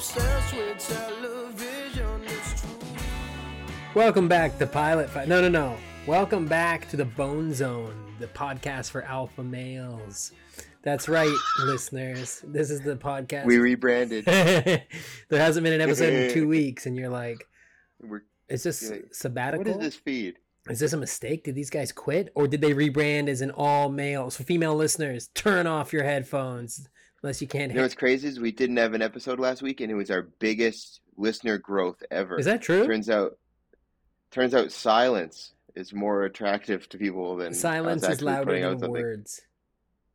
obsessed with television, it's true. Welcome back to Pilot Fight. No, no, no. Welcome back to the Bone Zone, the podcast for alpha males. That's right, listeners. This is the podcast. We rebranded. there hasn't been an episode in two weeks, and you're like, We're, is this Yeah. sabbatical? what is this feed? Is this a mistake? Did these guys quit? Or did they rebrand as an all male? So, female listeners, turn off your headphones unless you can't You know what's crazy is we didn't have an episode last week, and it was our biggest listener growth ever. Is that true? Turns out, turns out, silence is more attractive to people than Silence is louder than something. words.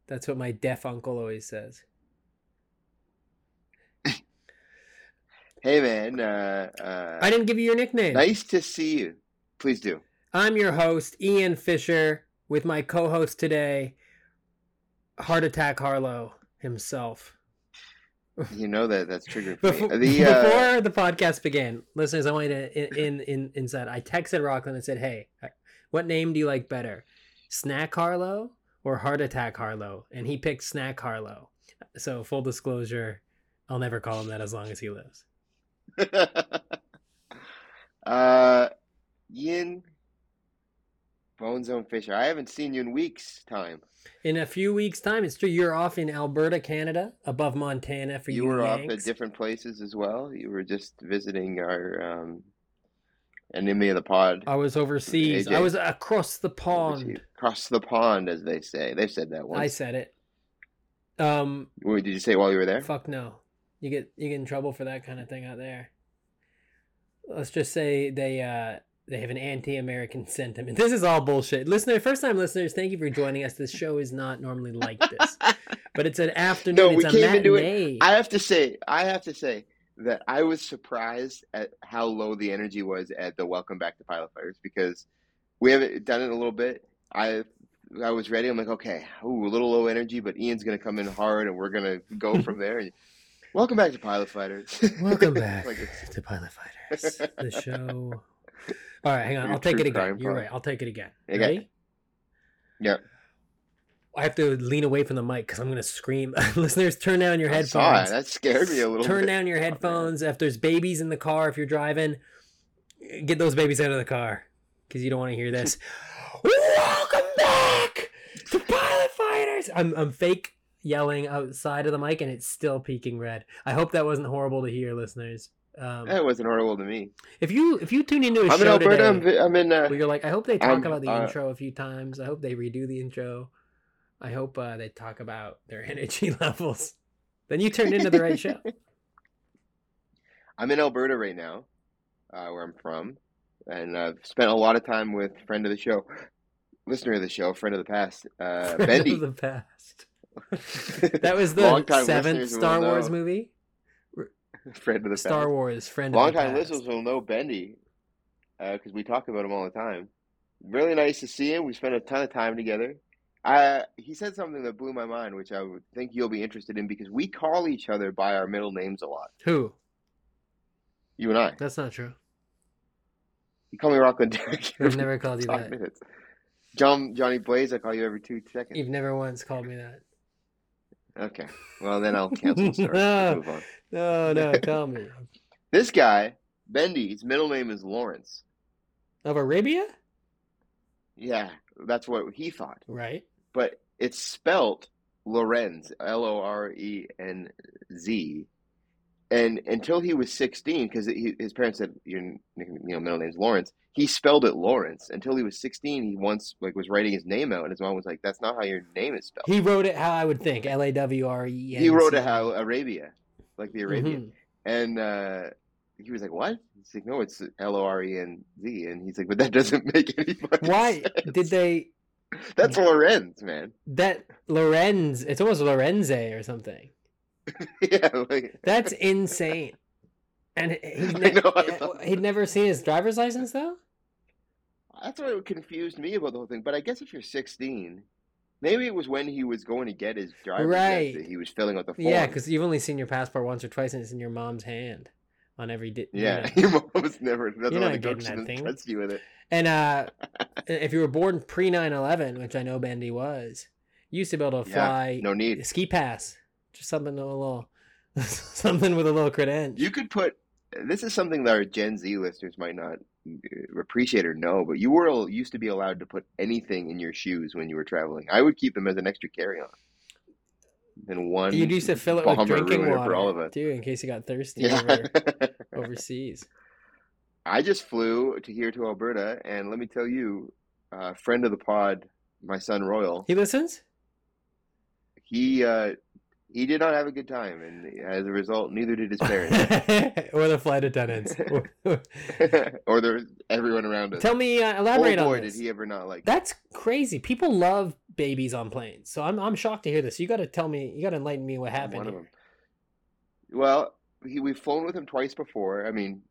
That's what my deaf uncle always says. Hey man, uh, uh, I didn't give you your nickname. nice to see you. Please do. I'm your host, Ian Fisher, with my co host today, Heart Attack Harlow himself. You know that that's triggered Before. The, uh, before the podcast began, listeners, I wanted to in, in, in inside. I texted Rockland and said, "Hey, what name do you like better, Snack Harlow or Heart Attack Harlow?" And he picked Snack Harlow. So full disclosure, I'll never call him that as long as he lives. uh, Ian Bone Zone Fisher. I haven't seen you in weeks' time. In a few weeks' time, it's true. You're off in Alberta, Canada, above Montana for you. you were off at different places as well. You were just visiting our um, enemy of the pod. I was overseas. I was across the pond. Across the pond, as they say. They've said that once. I said it. Um, Wait, did you say while you were there? fuck no. You get you get in trouble for that kind of thing out there. Let's just say they uh they have an anti-American sentiment. This is all bullshit. Listener, first time listeners, thank you for joining us. This show is not normally like this, but it's an afternoon. No, it's we a came into it- I have to say, I have to say that I was surprised at how low the energy was at the Welcome Back to Pilot Fighters because we haven't done it in a little bit. I I was ready. I'm like, okay, ooh, a little low energy, but Ian's gonna come in hard, and we're gonna go from there. And, Welcome back to Pilot Fighters. Welcome back Like to Pilot Fighters, the show. All right, hang on. I'll take it again. You're right. I'll take it again. Okay. Ready? Yeah. I have to lean away from the mic because I'm going to scream. Listeners, turn down your I headphones. That scared me a little Turn bit. down your Oh, headphones. If there's babies in the car, if you're driving, get those babies out of the car because you don't want to hear this. Welcome back to Pilot Fighters. I'm, I'm fake yelling outside of the mic and it's still peaking red. I hope that wasn't horrible to hear, listeners. Um, That wasn't horrible to me. if you if you tune into a I'm in Alberta. today, I'm, I'm in. Uh, where you're like, I hope they talk I'm, about the uh, intro a few times. I hope they redo the intro. I hope uh, they talk about their energy levels. Then you turned into the right show. I'm in Alberta right now, uh, where I'm from, and I've spent a lot of time with friend of the show, listener of the show, friend of the past, uh, Friend Bendy. of the past. That was the seventh Star Wars movie. friend of the Star past. Wars friend. The past. listeners will know Bendy, uh, because we talk about him all the time. Really nice to see him. We spent a ton of time together. I, he said something that blew my mind, which I would think you'll be interested in because we call each other by our middle names a lot. Who? You and I. That's not true. You call me Rockland Derek. I've never called you that. minutes. John Johnny Blaze, I call you every two seconds. You've never once called me that. Okay. Well, then I'll cancel the story. No. Move on. No, no, tell me. This guy, Bendy, his middle name is Lawrence. Of Arabia? Yeah, that's what he thought. Right. But it's spelt Lorenz, L O R E N Z. And until he was 16, because his parents said, your you know, middle name's Lawrence, he spelled it Lawrence. Until he was 16, he once like was writing his name out, and his mom was like, "That's not how your name is spelled." He wrote it how I would think. L A W R E N. He wrote it how Arabia, like the Arabian. Mhm. And uh, he was like, "What?" He's like, "No, it's L O R E N Z." And he's like, "But that doesn't make any Why sense." did they That's Lorenz, man. that Lorenz? It's almost Lorenze or something. yeah, like That's insane. And he'd, I ne- know, I thought- he'd never seen his driver's license though. that's what confused me about the whole thing. But I guess if you're 16, maybe it was when he was going to get his driver's Right. he was filling out the form. Yeah, because you've only seen your passport once or twice, and it's in your mom's hand on every. Di- you yeah, know. your mom was never. That's You're not getting that thing. trust you with it. And uh, if you were born pre 9 11, which I know Bendy was, You used to be able to Yeah, fly no need. ski pass, just something a little, something with a little credential. You could put. This is something that our Gen Z listeners might not uh, appreciate or know, but you were used to be allowed to put anything in your shoes when you were traveling. I would keep them as an extra carry-on. And one. You used to fill it with drinking water for all of us. too, in case you got thirsty Yeah. over, overseas. I just flew to here to Alberta, and let me tell you, uh, friend of the pod, my son Royal, He listens. he uh, he did not have a good time, and as a result, neither did his parents, or the flight attendants. or there everyone around us. Tell me, uh, oh elaborate boy, on did he ever not like? That's crazy. People love babies on planes, so I'm I'm shocked to hear this. You got to tell me. You got to enlighten me what happened. One of them. Well, he, we've flown with him twice before. I mean,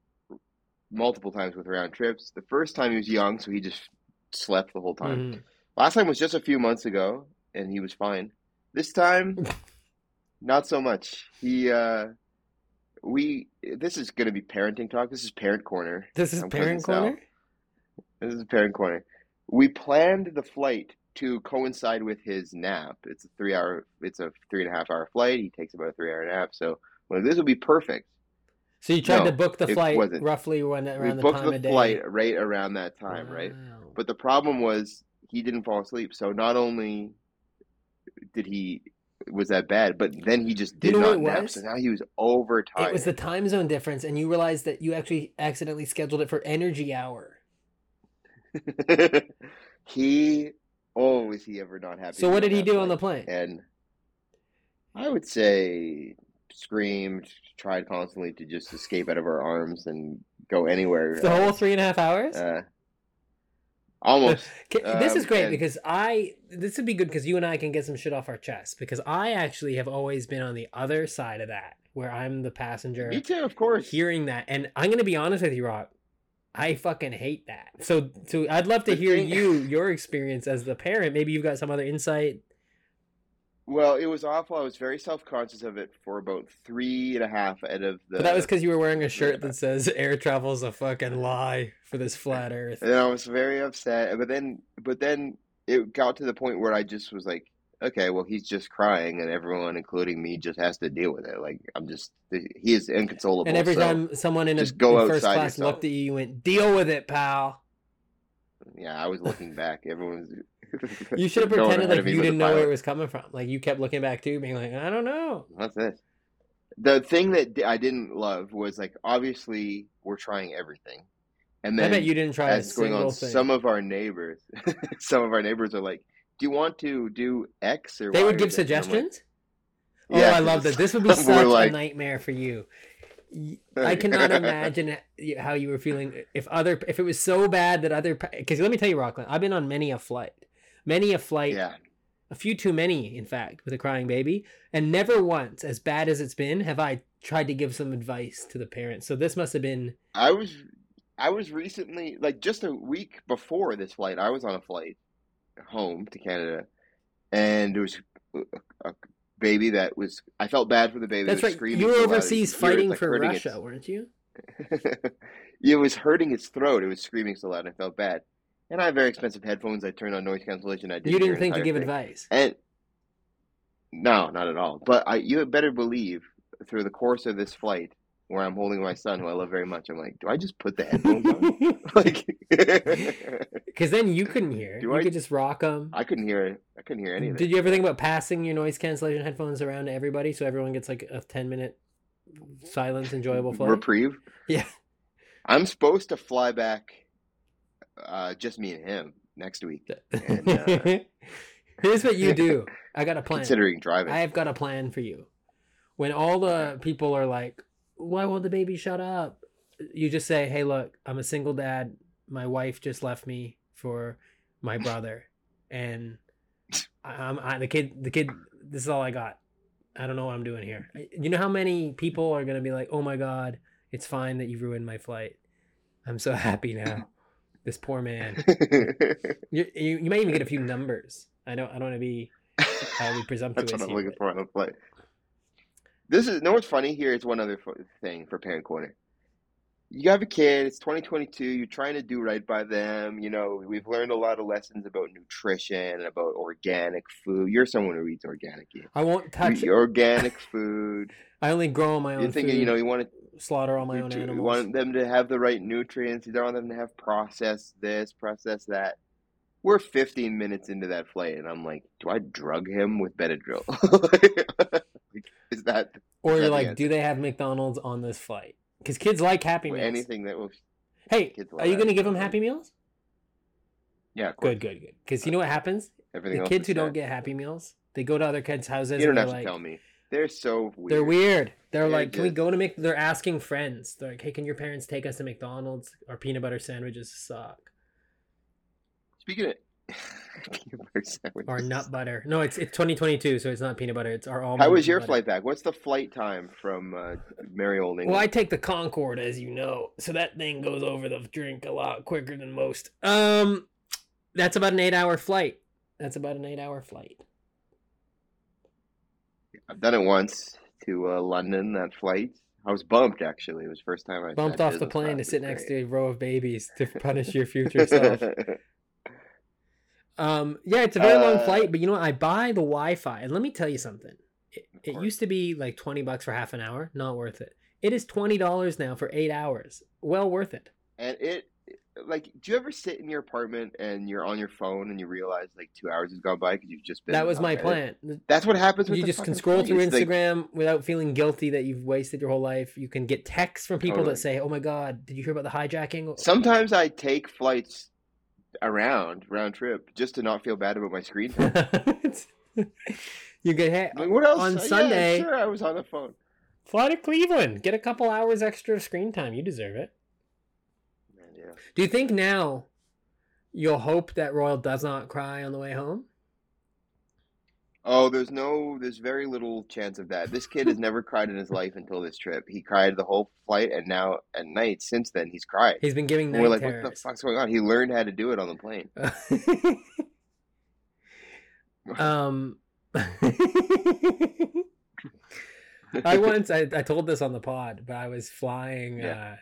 multiple times with round trips. The first time he was young, so he just slept the whole time. Mhm. Last time was just a few months ago, and he was fine. This time, not so much. He, uh, we. This is going to be parenting talk. This is parent corner. This is I'm parent Cousin Sal. corner. This is parent corner. We planned the flight to coincide with his nap. It's a three hour. It's a three and a half hour flight. He takes about a three hour nap. So, well, this will be perfect. So you tried No, to book the flight wasn't. roughly when we around the booked time the of day. flight right around that time, right? But the problem was he didn't fall asleep. So not only did he was that bad, but then he just You did know what not nap. So now he was overtired. It was the time zone difference, and you realized that you actually accidentally scheduled it for energy hour. he oh was he ever not happy? So what did he do on the plane? And I would say screamed, tried constantly to just escape out of our arms and go anywhere. The whole three and a half hours. uh, almost. This is Um, great and- because I this would be good because you and I can get some shit off our chest because I actually have always been on the other side of that where I'm the passenger Me too, of course. hearing that and I'm gonna be honest with you, Rock. I fucking hate that. So so I'd love to hear you your experience as the parent. Maybe you've got some other insight. Well, it was awful. I was very self conscious of it for about three and a half out of the. But that was because you were wearing a shirt that says "Air travel's a fucking lie for this flat Earth." And I was very upset. But then, but then it got to the point where I just was like, okay, well, he's just crying, and everyone, including me, just has to deal with it. Like I'm just, he is inconsolable. And every so, time someone in, a, in first class yourself. looked at you, you went, "Deal with it, pal." yeah, I was looking back. Everyone's. You should have pretended like you didn't know where it was coming from. Like you kept looking back too, being like, "I don't know." What's this? The thing that I didn't love was like obviously we're trying everything, and then I bet you didn't try a as going single on, thing. some of our neighbors, some of our neighbors are like, "Do you want to do X or?" they Y would give Z?" And like, suggestions. oh, I love that. This would be such like- a nightmare for you. I cannot imagine how you were feeling if other if it was so bad that other because let me tell you, Rockland, I've been on many a flight, many a flight, Yeah, a few too many, in fact, with a crying baby, and never once, as bad as it's been, have I tried to give some advice to the parents. So this must have been I was, I was recently like just a week before this flight, I was on a flight home to Canada, and there was a, a baby that was. I felt bad for the baby. that's that was right. screaming You were so loud, overseas it, fighting like, for Russia, its- weren't you? it was hurting its throat. It was screaming so loud. I felt bad. And I have very expensive headphones. I turned on noise cancellation. I didn't You didn't think to give thing. advice. And no, not at all. But I, you had better believe through the course of this flight, where I'm holding my son, who I love very much, I'm like, do I just put the headphones on? like, Because then you couldn't hear. Do you I- could just rock them. I couldn't hear. I couldn't hear anything. Did you ever think about passing your noise cancellation headphones around to everybody so everyone gets like a 10 minute silence, enjoyable flight? Reprieve. Yeah. I'm supposed to fly back, uh, just me and him next week. And, uh, Here's what you do. I got a plan. Considering driving. I have got a plan for you. When all the people are like, why won't the baby shut up? You just say, hey, look, I'm a single dad. My wife just left me for my brother. And I'm I, the kid, the kid, this is all I got. I don't know what I'm doing here. You know how many people are to be like, oh my God, it's fine that you ruined my flight. I'm so happy now. This poor man. You, you, you might even get a few numbers. I don't, I don't want to be, uh, be presumptuous That's what I'm looking for on the flight. This is know what's funny here is one other f- thing for parent corner. You have a kid, it's 2022, you're trying to do right by them. You know, we've learned a lot of lessons about nutrition and about organic food. You're someone who eats organic. Ian. I won't touch it. organic food. I only grow my own You're thinking, food, you know, you want to slaughter all my own animals. You want them to have the right nutrients. You don't want them to have processed this, processed that. We're 15 minutes into that flight, and I'm like, do I drug him with Benadryl? like, is that or Is you're that like, do they have McDonald's on this flight? Because kids like Happy Meals. anything that will? Hey, kids are you going to give them Happy Meals? Yeah. Good, good, good. Because you uh, know what happens? Everything The kids who don't get Happy Meals, they go to other kids' houses You don't and have they're to like, tell me. They're so weird. They're weird. They're They're like, can we go to make? They're asking friends. They're like, hey, can your parents take us to McDonald's? Our peanut butter sandwiches suck. Speaking of peanut butter sandwiches. Or nut butter. No, it's it's 2022, so it's not peanut butter. It's our almond. How was your butter. flight back? What's the flight time from uh, merry old England? Well, I take the Concorde, as you know, so that thing goes over the drink a lot quicker than most. Um, that's about an eight-hour flight. That's about an eight-hour flight. I've done it once to uh, London. That flight, I was bumped. Actually, it was the first time I Bumped off the plane to sit was next great. to a row of babies to punish your future self. Um, yeah, it's a very long Uh, flight, but you know what? I buy the Wi-Fi, and let me tell you something. It, it used to be like twenty bucks for half an hour. Not worth it. It is twenty dollars now for eight hours. Well worth it. and it, like, do you ever sit in your apartment and you're on your phone and you realize like two hours has gone by because you've just been? That was my plan. That's what happens. You just can scroll through It's like- Instagram without feeling guilty that you've wasted your whole life. You can get texts from people Totally. that say, "Oh my god, did you hear about the hijacking?" Sometimes I take flights around round trip just to not feel bad about my screen. time. you get hey, Like, what else? on uh, Yeah, Sunday. sure, I was on the phone. Fly to Cleveland. Get a couple hours extra screen time. You deserve it. Man, yeah. Do you think now you'll hope that Royal does not cry on the way home? Oh, there's no, there's very little chance of that. This kid has never cried in his life until this trip. He cried the whole flight, and now at night, since then, he's cried. He's been giving And night we're like, what the fuck's going on? He learned how to do it on the plane. um I once I, I told this on the pod, but I was flying Yeah. uh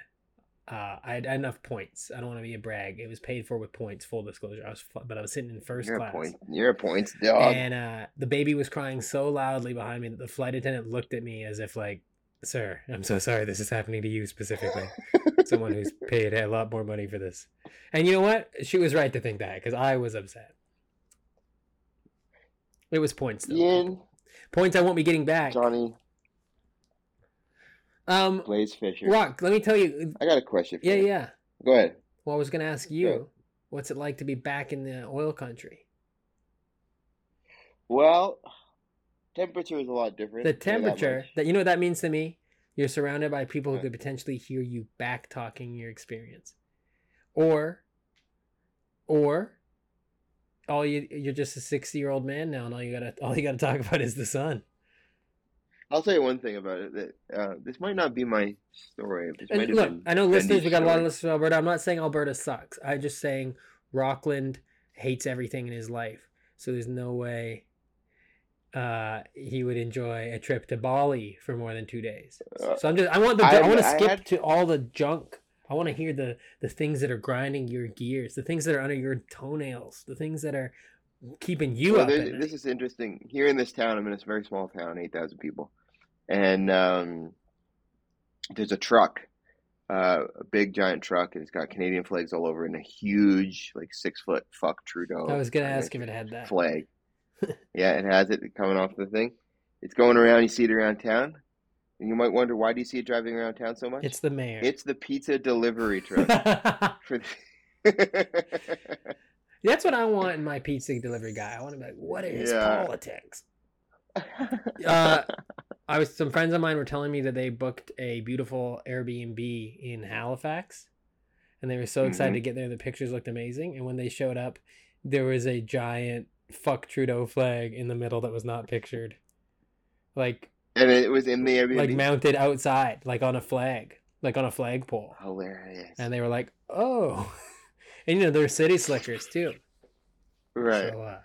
uh I had enough points. I don't want to be a brag. It was paid for with points, full disclosure. I was but I was sitting in 1st You're a class. point. You're a points dog. And uh the baby was crying so loudly behind me that the flight attendant looked at me as if like, "Sir, I'm so sorry this is happening to you specifically." Someone who's paid a lot more money for this. And you know what? She was right to think that cuz I was upset. It was points though. Ian, Points I won't be getting back. Johnny, Um Blaze Fisher. Rock, let me tell you. I got a question for Yeah, you. yeah. Yeah. Go ahead. Well, I was going to ask you, what's it like to be back in the oil country? Well, temperature is a lot different. The you that temperature, that you know what that means to me? You're surrounded by people who could potentially hear you back talking your experience. Or or all you you're just a 60-year-old man now and all you got to all you got to talk about is the sun. I'll tell you one thing about it. That uh, this might not be my story. Look, I know listeners, we got a lot of listeners from Alberta. I'm not saying Alberta sucks. I'm just saying Rockland hates everything in his life. So there's no way uh, he would enjoy a trip to Bali for more than two days. Uh, So I'm just I want the I- I, want to skip had- to all the junk. I want to hear the the things that are grinding your gears, the things that are under your toenails, the things that are keeping you Well, up. this is interesting. Here in this town, I'm in a very small town, 8,000 people. And um, there's a truck, uh, a big giant truck, and it's got Canadian flags all over and a huge, like six foot fuck Trudeau. I was gonna ask if it had that. flag. yeah, it has it coming off the thing. It's going around. You see it around town. And you might wonder, why do you see it driving around town so much? It's the mayor. It's the pizza delivery truck. For That's what I want in my pizza delivery guy. I want to be like, what is Yeah. politics? Uh, I was some friends of mine were telling me that they booked a beautiful Airbnb in Halifax, and they were so excited Mhm. to get there. The pictures looked amazing, and when they showed up, there was a giant "fuck Trudeau" flag in the middle that was not pictured, like and it was in the Airbnb. like mounted outside, like on a flag, like on a flagpole. Hilarious. And they were like, "Oh," and you know they're city slickers too. right. So uh,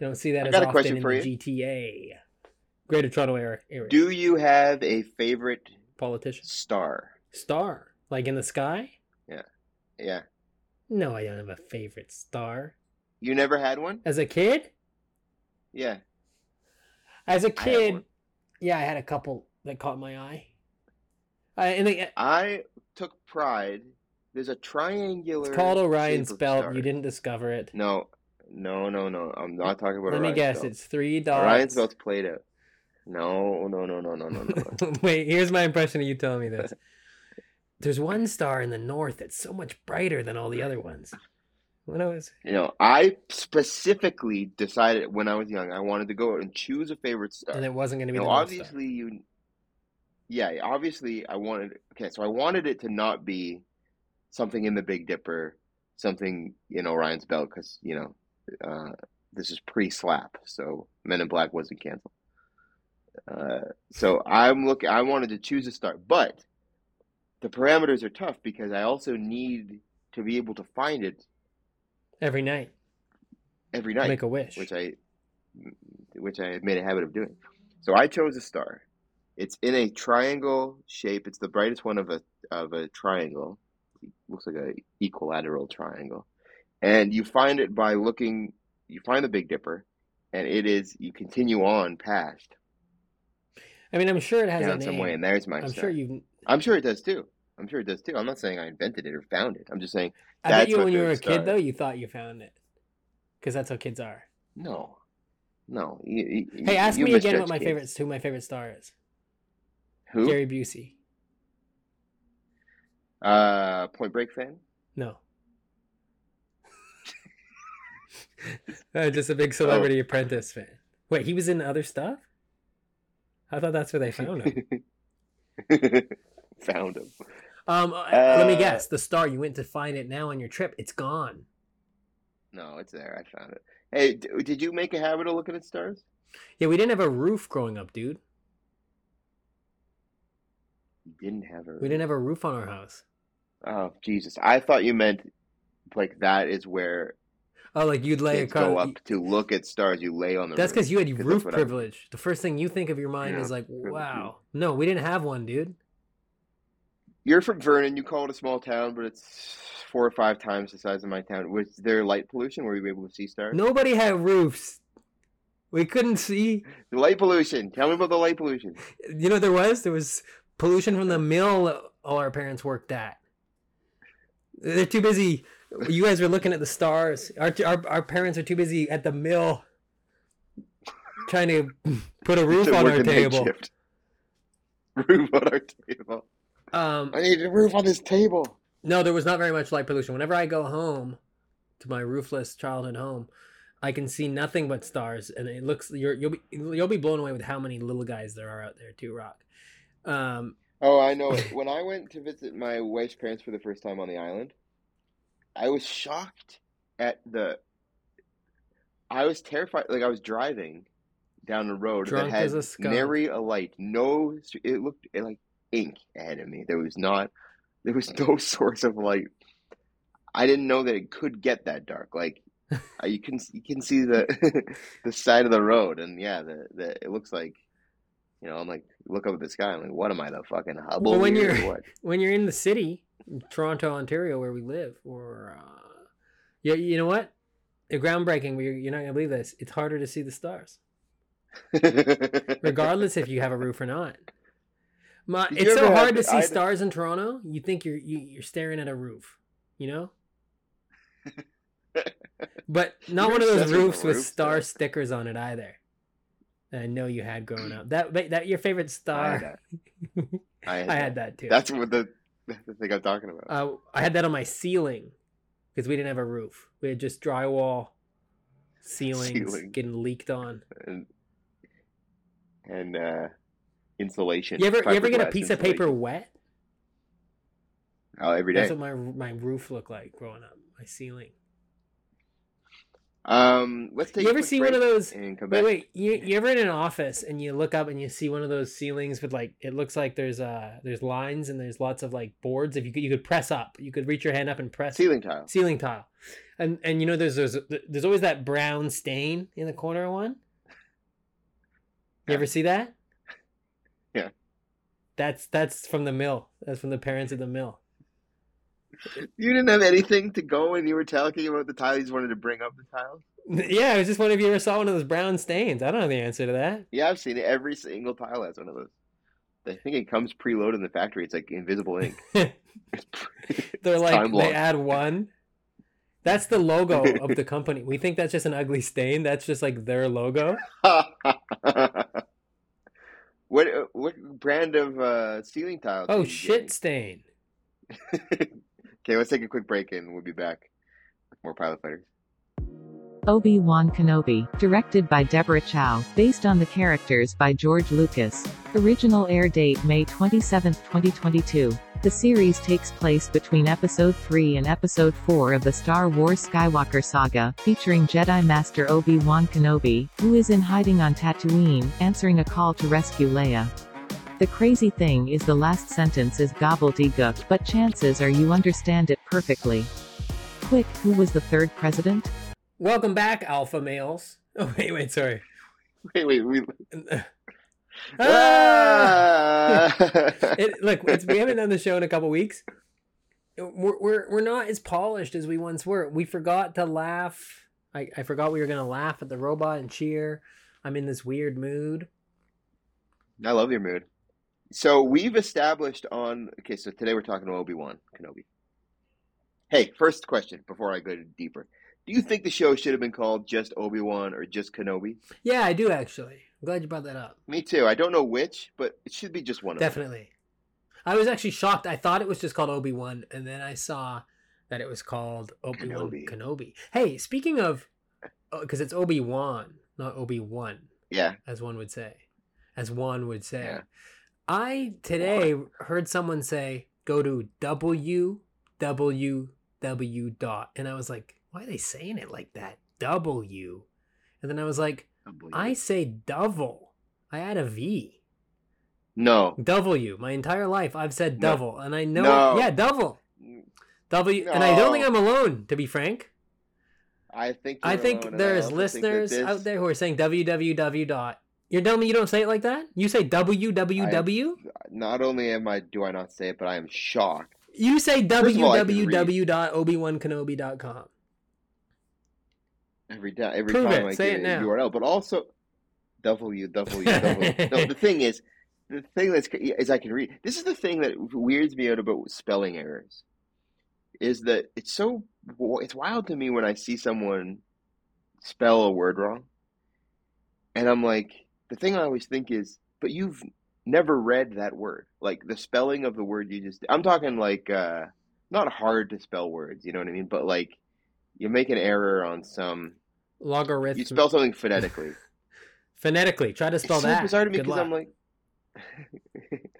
you don't see that I as often in for the you. GTA, Greater Toronto Area. Do you have a favorite politician star? star? Like in the sky? Yeah. Yeah. No, I don't have a favorite star. You never had one? As a kid? Yeah. As a kid, one. yeah, I had a couple that caught my eye. Uh, and they, I took pride. There's a triangular. it's called Orion's belt. star. You didn't discover it. No, no, no, no. I'm not talking about Let me guess. belt. It's three dots. Orion's belt's played out. No, no, no, no, no, no, no. Wait, here's my impression of you telling me this. There's one star in the north that's so much brighter than all the other ones. What was? you know, I specifically decided when I was young I wanted to go and choose a favorite star. And it wasn't going to be You the know, obviously you. Yeah, obviously I wanted. Okay, so I wanted it to not be something in the Big Dipper, something in Orion's Belt, because you know, uh, this is pre-slap, so Men in Black wasn't canceled. Uh, so I'm looking. I wanted to choose a star, but the parameters are tough because I also need to be able to find it Every night, every night. make a wish. which I which I have made a habit of doing. So I chose a star. It's in a triangle shape. It's the brightest one of a of a triangle. It looks like a equilateral triangle. And you find it by looking you find the Big Dipper and it is you continue on past I mean, I'm sure it has a down name. some way and there's my I'm sure you. I'm sure it does too. I'm sure it does too. I'm not saying I invented it or found it. I'm just saying I bet you when you were a kid though, you thought you found it, because that's how kids are. no. No. You, you, Hey, ask me again what my kids. favorite who my favorite star is. Who? Gary Busey. Uh Point Break fan? No. Uh, just a big Oh. Celebrity Apprentice fan. Wait, he was in other stuff. I thought that's where they found him. Found him. Um, uh, let me guess. The star you went to find it now on your trip. It's gone. No, it's there. I found it. Hey, d- did you make a habit of looking at stars? Yeah, we didn't have a roof growing up, dude. You didn't have a. We didn't have a roof on our house. Oh Jesus! I thought you meant like that is where Oh, like you'd lay a car. go up to look at stars. You lay on the. That's because you had roof what I- privilege. The first thing you think of your mind Yeah, is like, wow. No, we didn't have one, dude. You're from Vernon. You call it a small town, but it's four or five times the size of my town. Was there light pollution? Were you able to see stars? Nobody had roofs. We couldn't see. The light pollution. Tell me about the light pollution. You know, there was there was pollution from the mill all our parents worked at. They're too busy. You guys are looking at the stars. Our our, our parents are too busy at the mill trying to put a roof on our table. Roof on our table. Um, I need a roof on this table. No, there was not very much light pollution. Whenever I go home to my roofless childhood home, I can see nothing but stars, and it looks you're, you'll be you'll be blown away with how many little guys there are out there too. Rock. Um, Oh, I know. When I went to visit my wife's parents for the first time on the island, I was shocked at the. I was terrified. Like I was driving down the road Drunk that had a skunk. nary a light. No, it looked like ink ahead of me. There was not. There was no source of light. I didn't know that it could get that dark. Like uh, you can you can see the the side of the road, and yeah, the, the it looks like. You know, I'm like, look up at the sky. I'm like, what am I, the fucking Hubble? Well, when you're- what? when you're in the city, Toronto, Ontario, where we live, or uh, yeah, you know what? The groundbreaking. You're, you're not gonna believe this. It's harder to see the stars, regardless if you have a roof or not. My, it's so hard to see stars in Toronto. You think you're you, you're staring at a roof, you know. But not You're one of those roofs with star though. stickers on it either. that I know you had growing up. That that, that your favorite I star. had that. I had, I had that too. That's what the, that's the thing I'm talking about. Uh, I had that on my ceiling because we didn't have a roof. We had just drywall ceilings Ceiling. getting leaked on. and and uh, insulation. You ever you ever get a piece of paper wet? Oh, every day. That's what my my roof looked like growing up. My ceiling. Um, let's take. You ever see one of those? And come Wait, wait. You you ever in an office and you look up and you see one of those ceilings with like it looks like there's uh there's lines and there's lots of like boards. If you could you could press up, you could reach your hand up and press Ceiling tile. ceiling tile, and and you know there's there's there's always that brown stain in the corner of one. You Yeah. ever see that? Yeah. That's that's from the mill. That's from the parents at the mill. You didn't have anything to go when you were talking about the tile. You just wanted to bring up the tiles. Yeah, I was just wondering if you ever saw one of those brown stains. I don't know the answer to that. Yeah, I've seen it. Every single tile has one of those. I think it comes preloaded in the factory. It's like invisible ink. They're like they add one. That's the logo of the company. We think that's just an ugly stain. That's just like their logo. what uh, what brand of uh, ceiling tile? Oh shit stain. Okay, let's take a quick break and we'll be back with more pilot fighters. Obi-Wan Kenobi, directed by Deborah Chow, based on the characters by George Lucas. Original air date May 27, 2022. The series takes place between Episode 3 and Episode 4 of the Star Wars Skywalker saga, featuring Jedi Master Obi-Wan Kenobi, who is in hiding on Tatooine, answering a call to rescue Leia. The crazy thing is the last sentence is gobbledygook, but chances are you understand it perfectly. Quick, who was the third president? Welcome back, alpha males. Oh wait, wait, sorry. Wait, wait, we. Ah! It, look, it's, we haven't done the show in a couple weeks. We're, we're we're not as polished as we once were. We forgot to laugh. I, I forgot we were gonna laugh at the robot and cheer. I'm in this weird mood. I love your mood. So we've established on. Okay, so today we're talking about Obi Wan Kenobi. Hey, first question before I go deeper. Do you think the show should have been called just Obi Wan or just Kenobi? Yeah, I do actually. I'm glad you brought that up. Me too. I don't know which, but it should be just one of. Definitely. I was actually shocked. I thought it was just called Obi Wan, and then I saw that it was called Obi Wan Kenobi. Kenobi. Hey, speaking of, oh, because it's Obi Wan, not Obi Wan, Yeah. as one would say, as one would say. Yeah. I today heard someone say go to www dot, and I was like, why are they saying it like that? W, and then I was like, I say double. I add a V. No. W. My entire life I've said No. double, and I know No. yeah, double. W, and I don't think I'm alone. To be frank, I think. I think alone, and I there's listeners out there who are saying www dot. You're telling me you don't say it like that? You say www. Not only am I do I not say it, but I am shocked. You say First of all, I can read. www.obi1kenobi.com. every time every Prove time it. I Say get it a now. URL, but also W W W. no, the thing is, the thing that's is I can read. This is the thing that weirds me out about spelling errors, is that it's so it's wild to me when I see someone spell a word wrong, and I'm like, the thing I always think is, but you've never read that word, like the spelling of the word you just. I'm talking like uh, not hard to spell words, you know what I mean, but like you make an error on some. Logarithm. You spell something phonetically. phonetically. Try to spell it's so that. bizarre to me because I'm like,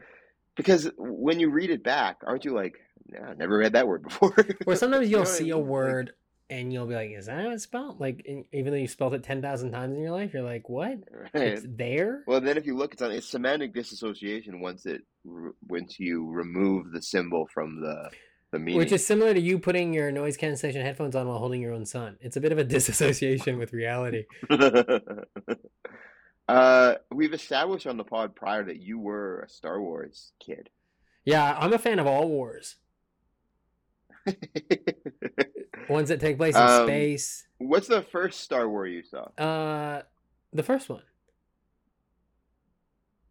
because when you read it back, aren't you like, nah, never read that word before? Or sometimes You you'll know what I see a mean? Like, word and you'll be like, "Is that how it's spelled?" Like, even though you spelled it ten thousand times in your life, you're like, "What? right. It's there." Well, then if you look, it's on it's semantic disassociation once it once you remove the symbol from the the meaning. Which is similar to you putting your noise cancellation headphones on while holding your own son. It's a bit of a disassociation with reality. uh, we've established on the pod prior that you were a Star Wars kid. Yeah, I'm a fan of all wars. Ones that take place in Um, space. What's the first Star Wars you saw? Uh, the first one.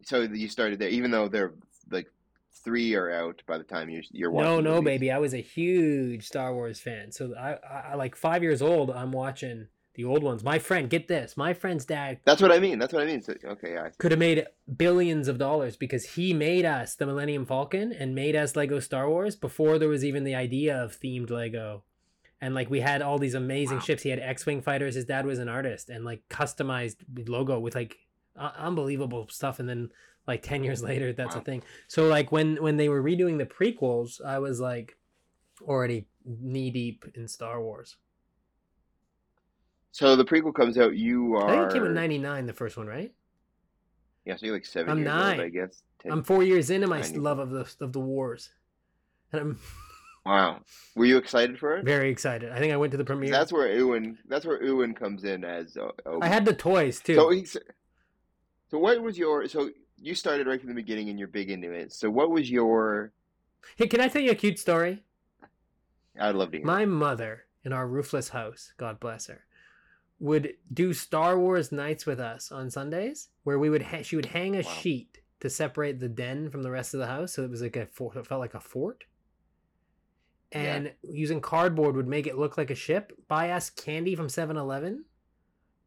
So you started there, even though they're like three are out by the time you you're watching. No, no, movies. baby. I was a huge Star Wars fan. So I, I, I like five years old. I'm watching the old ones. My friend, get this. My friend's dad That's what I mean. That's what I mean. So, okay, yeah. could have made billions of dollars because he made us the Millennium Falcon and made us Lego Star Wars before there was even the idea of themed Lego. And like we had all these amazing Wow. ships. He had X-wing fighters. His dad was an artist and like customized logo with like uh, unbelievable stuff. And then like ten years later, that's a thing. So like when when they were redoing the prequels, I was like already knee deep in Star Wars. So the prequel comes out. You I think are it came in '99, the first one, right? yeah. So you're like 7 I'm years nine. old, I guess. 10. I'm four years into my 90. love of the of the wars, and I'm Wow. Were you excited for it? very excited. I think I went to the premiere. That's where Ewan. That's where Ewan comes in as. Uh, Obi. I had the toys too. So he's. So what was your? So you started right from the beginning, and you're big into it. So what was your? hey, can I tell you a cute story? I'd love to hear. My mother in our roofless house, God bless her, would do Star Wars nights with us on Sundays, where we would ha- she would hang a Wow. sheet to separate the den from the rest of the house, so it was like a fort. It felt like a fort. Yeah. And using cardboard would make it look like a ship. Buy us candy from 7-Eleven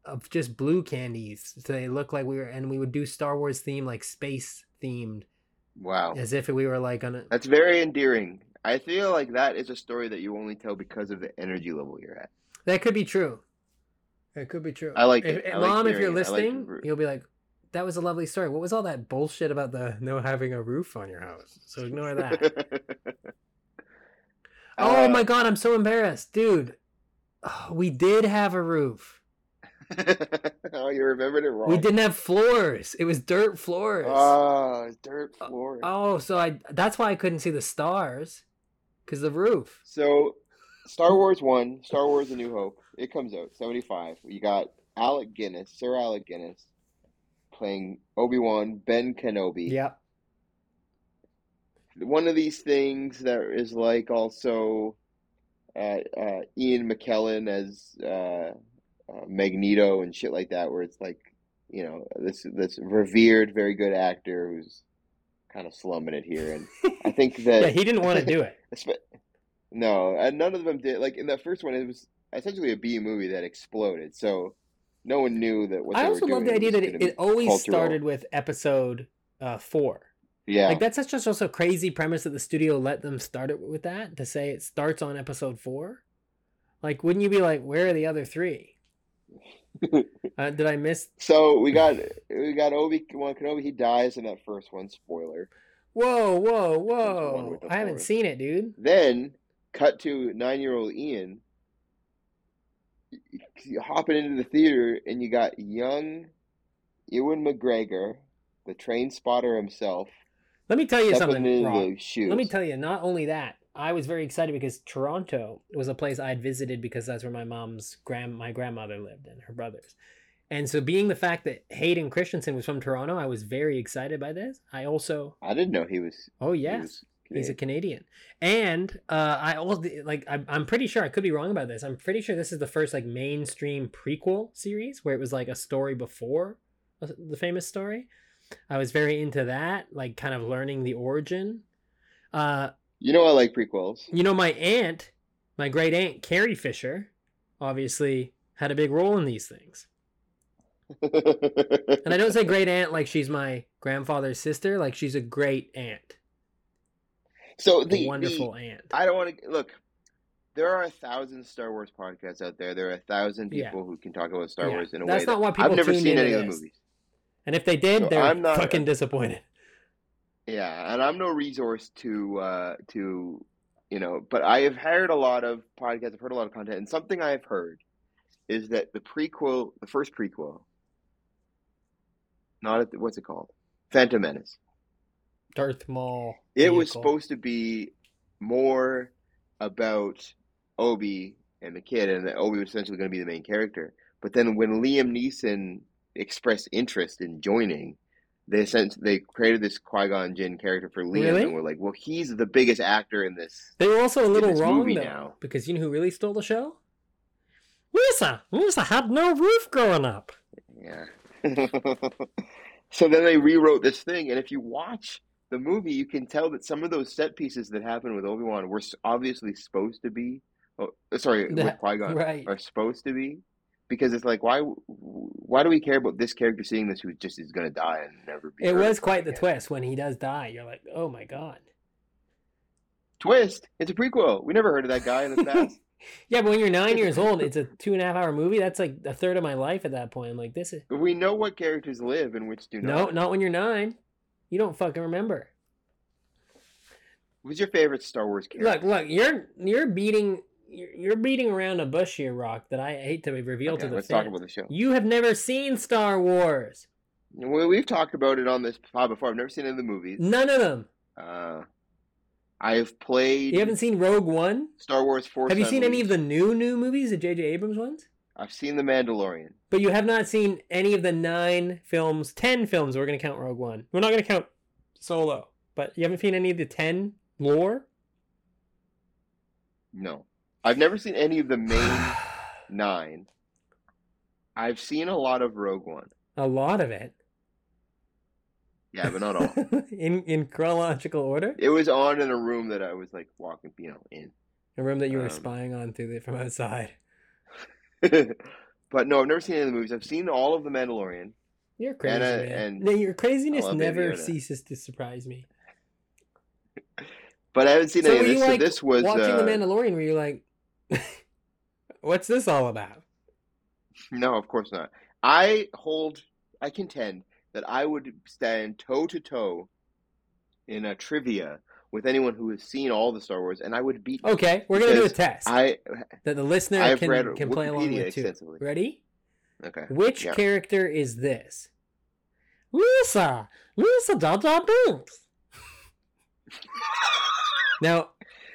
of just blue candies, so they look like we were. And we would do Star Wars theme, like space themed, wow, as if we were like on a. that's very endearing. I feel like that is a story that you only tell because of the energy level you're at. That could be true. That could be true. I like If- it. I like Mom, if you're it. I like listening, you'll be like, "That was a lovely story. What was all that bullshit about the no having a roof on your house?" So ignore that. oh Uh, my god, I'm so embarrassed, dude. Oh, we did have a roof. oh, you remembered it wrong. We didn't have floors. It was dirt floors. Oh, dirt floor. oh, so I that's why I couldn't see the stars, cause the roof. So, Star Wars One, Star Wars: A New Hope, it comes out seventy five. You got Alec Guinness, Sir Alec Guinness, playing Obi Wan, Ben Kenobi. Yep. One of these things that is like also uh, uh, Ian McKellen as uh, uh, Magneto and shit like that, where it's like you know this this revered, very good actor who's kind of slumming it here, and I think that yeah, he didn't want to do it. No, and none of them did. Like in that first one, it was essentially a B movie that exploded. So no one knew that what I they also were love the idea that it, it always cultural. started with episode uh, four. Yeah, Like that's such just also crazy premise that the studio let them start it with that to say it starts on episode four. Like, wouldn't you be like, where are the other three? uh, did I miss? so we got we got Obi Wan Kenobi. He dies in that first one. Spoiler. Whoa, whoa, whoa! I haven't forest. seen it, dude. Then cut to nine year old Ian hopping into the theater, and you got young Ewan McGregor, the train spotter himself, Let me tell you stepping something, into Rob. the shoes. Let me tell you, not only that, I was very excited because Toronto was a place I'd visited because that's where my mom's grand my grandmother lived and her brothers. And so being the fact that Hayden Christensen was from Toronto, I was very excited by this. I also I didn't know he was. Oh he yes. was He's a Canadian. And uh, I also like. I'm, I'm pretty sure I could be wrong about this. I'm pretty sure this is the first like mainstream prequel series where it was like a story before the famous story. I was very into that, like kind of learning the origin. Uh, You know I like prequels. you know, my aunt, my great aunt Carrie Fisher, obviously had a big role in these things. And I don't say great aunt like she's my grandfather's sister. Like she's a great aunt, so a the wonderful the, aunt. I don't want to look. There are a thousand Star Wars podcasts out there. There are a thousand Yeah. people who can talk about Star Yeah. Wars in a That's way not that why people I've never seen any of the movies. And if they did, So they're I'm not- fucking disappointed. Yeah, and I'm no resource to uh to you know, but I have heard a lot of podcasts. I've heard a lot of content, and something I've heard is that the prequel, the first prequel, not at the, what's it called, Phantom Menace. Darth Maul. It was supposed to be more about Obi and the kid, and that Obi was essentially going to be the main character. But then when Liam Neeson expressed interest in joining, they sent they created this Qui Gon Jinn character for Liam, Really? and we're like, well, he's the biggest actor in this. They were also a little wrong though, now. because you know who really stole the show? Lisa. Lisa had no roof growing up. Yeah. so then they rewrote this thing, and if you watch the movie, you can tell that some of those set pieces that happen with Obi Wan were obviously supposed to be. Oh, sorry, with Qui Gon right. are supposed to be, because it's like why why do we care about this character seeing this who just is going to die and never be? It was quite the again? twist when he does die. You're like, oh my god. Twist. It's a prequel. We never heard of that guy in the past. Yeah, but when you're nine years old, it's a two and a half hour movie. That's like a third of my life at that point. I'm like, this is we know what characters live and which do not. no, not. when you're nine. You don't fucking remember. Who's your favorite Star Wars character? Look, look, you're you're beating you're beating around a bush here, Rock. That I hate to reveal Okay, to the let's fans. talk about the show. You have never seen Star Wars. We, we've talked about it on this pod before. I've never seen any of the movies. None of them. Uh, I've played You haven't seen Rogue One? Star Wars Four. Have you seen any of the new new movies, the J.J. Abrams ones? I've seen The Mandalorian. But you have not seen any of the nine films, ten films. We're going to count Rogue One. We're not going to count Solo. But you haven't seen any of the ten lore. No, I've never seen any of the main nine. I've seen a lot of Rogue One. A lot of it. Yeah, but not all. in in chronological order. it was on in a room that I was like walking, you know, in. A room that you were Um, spying on through the, from outside. but no, I've never seen any of the movies. I've seen all of The Mandalorian. You're crazy, uh, man. and no, your craziness I love Baby never ceases to surprise me. But I haven't seen So any of this. like so this was watching uh, The Mandalorian? Were you like, "What's this all about?" No, of course not. I hold, I contend that I would stand toe to toe in a trivia with anyone who has seen all the Star Wars, and I would beat. Okay, we're gonna do a test I that the listener I've can can play along Wikipedia with too. Ready? okay. Which Yeah. character is this? Lisa, Lisa Jar Jar Binks. now,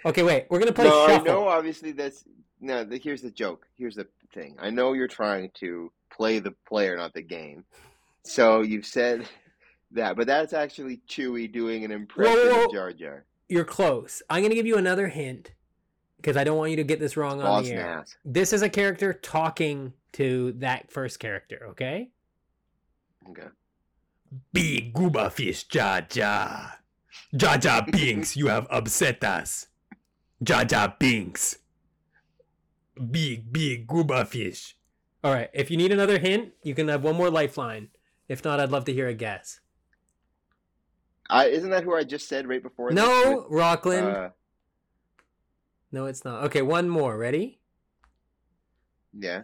okay, wait. We're gonna play no, I shuffle. know. Obviously, that's no. The, here's the joke. Here's the thing. I know you're trying to play the player, not the game. So you've said that, but that's actually Chewy doing an impression Whoa, whoa, of Jar Jar. You're close. I'm gonna give you another hint because I don't want you to get this wrong on the air. This is a character talking to that first character. Okay. Okay. Big gooba fish, Jar Jar. Jar Jar Binks, you have upset us. Jar Jar Binks. Big, big gooba fish. All right, if you need another hint, you can have one more lifeline. If not, I'd love to hear a guess. I, isn't that who I just said right before? No, with, Rockland. uh, no, it's not. Okay, one more. Ready? yeah.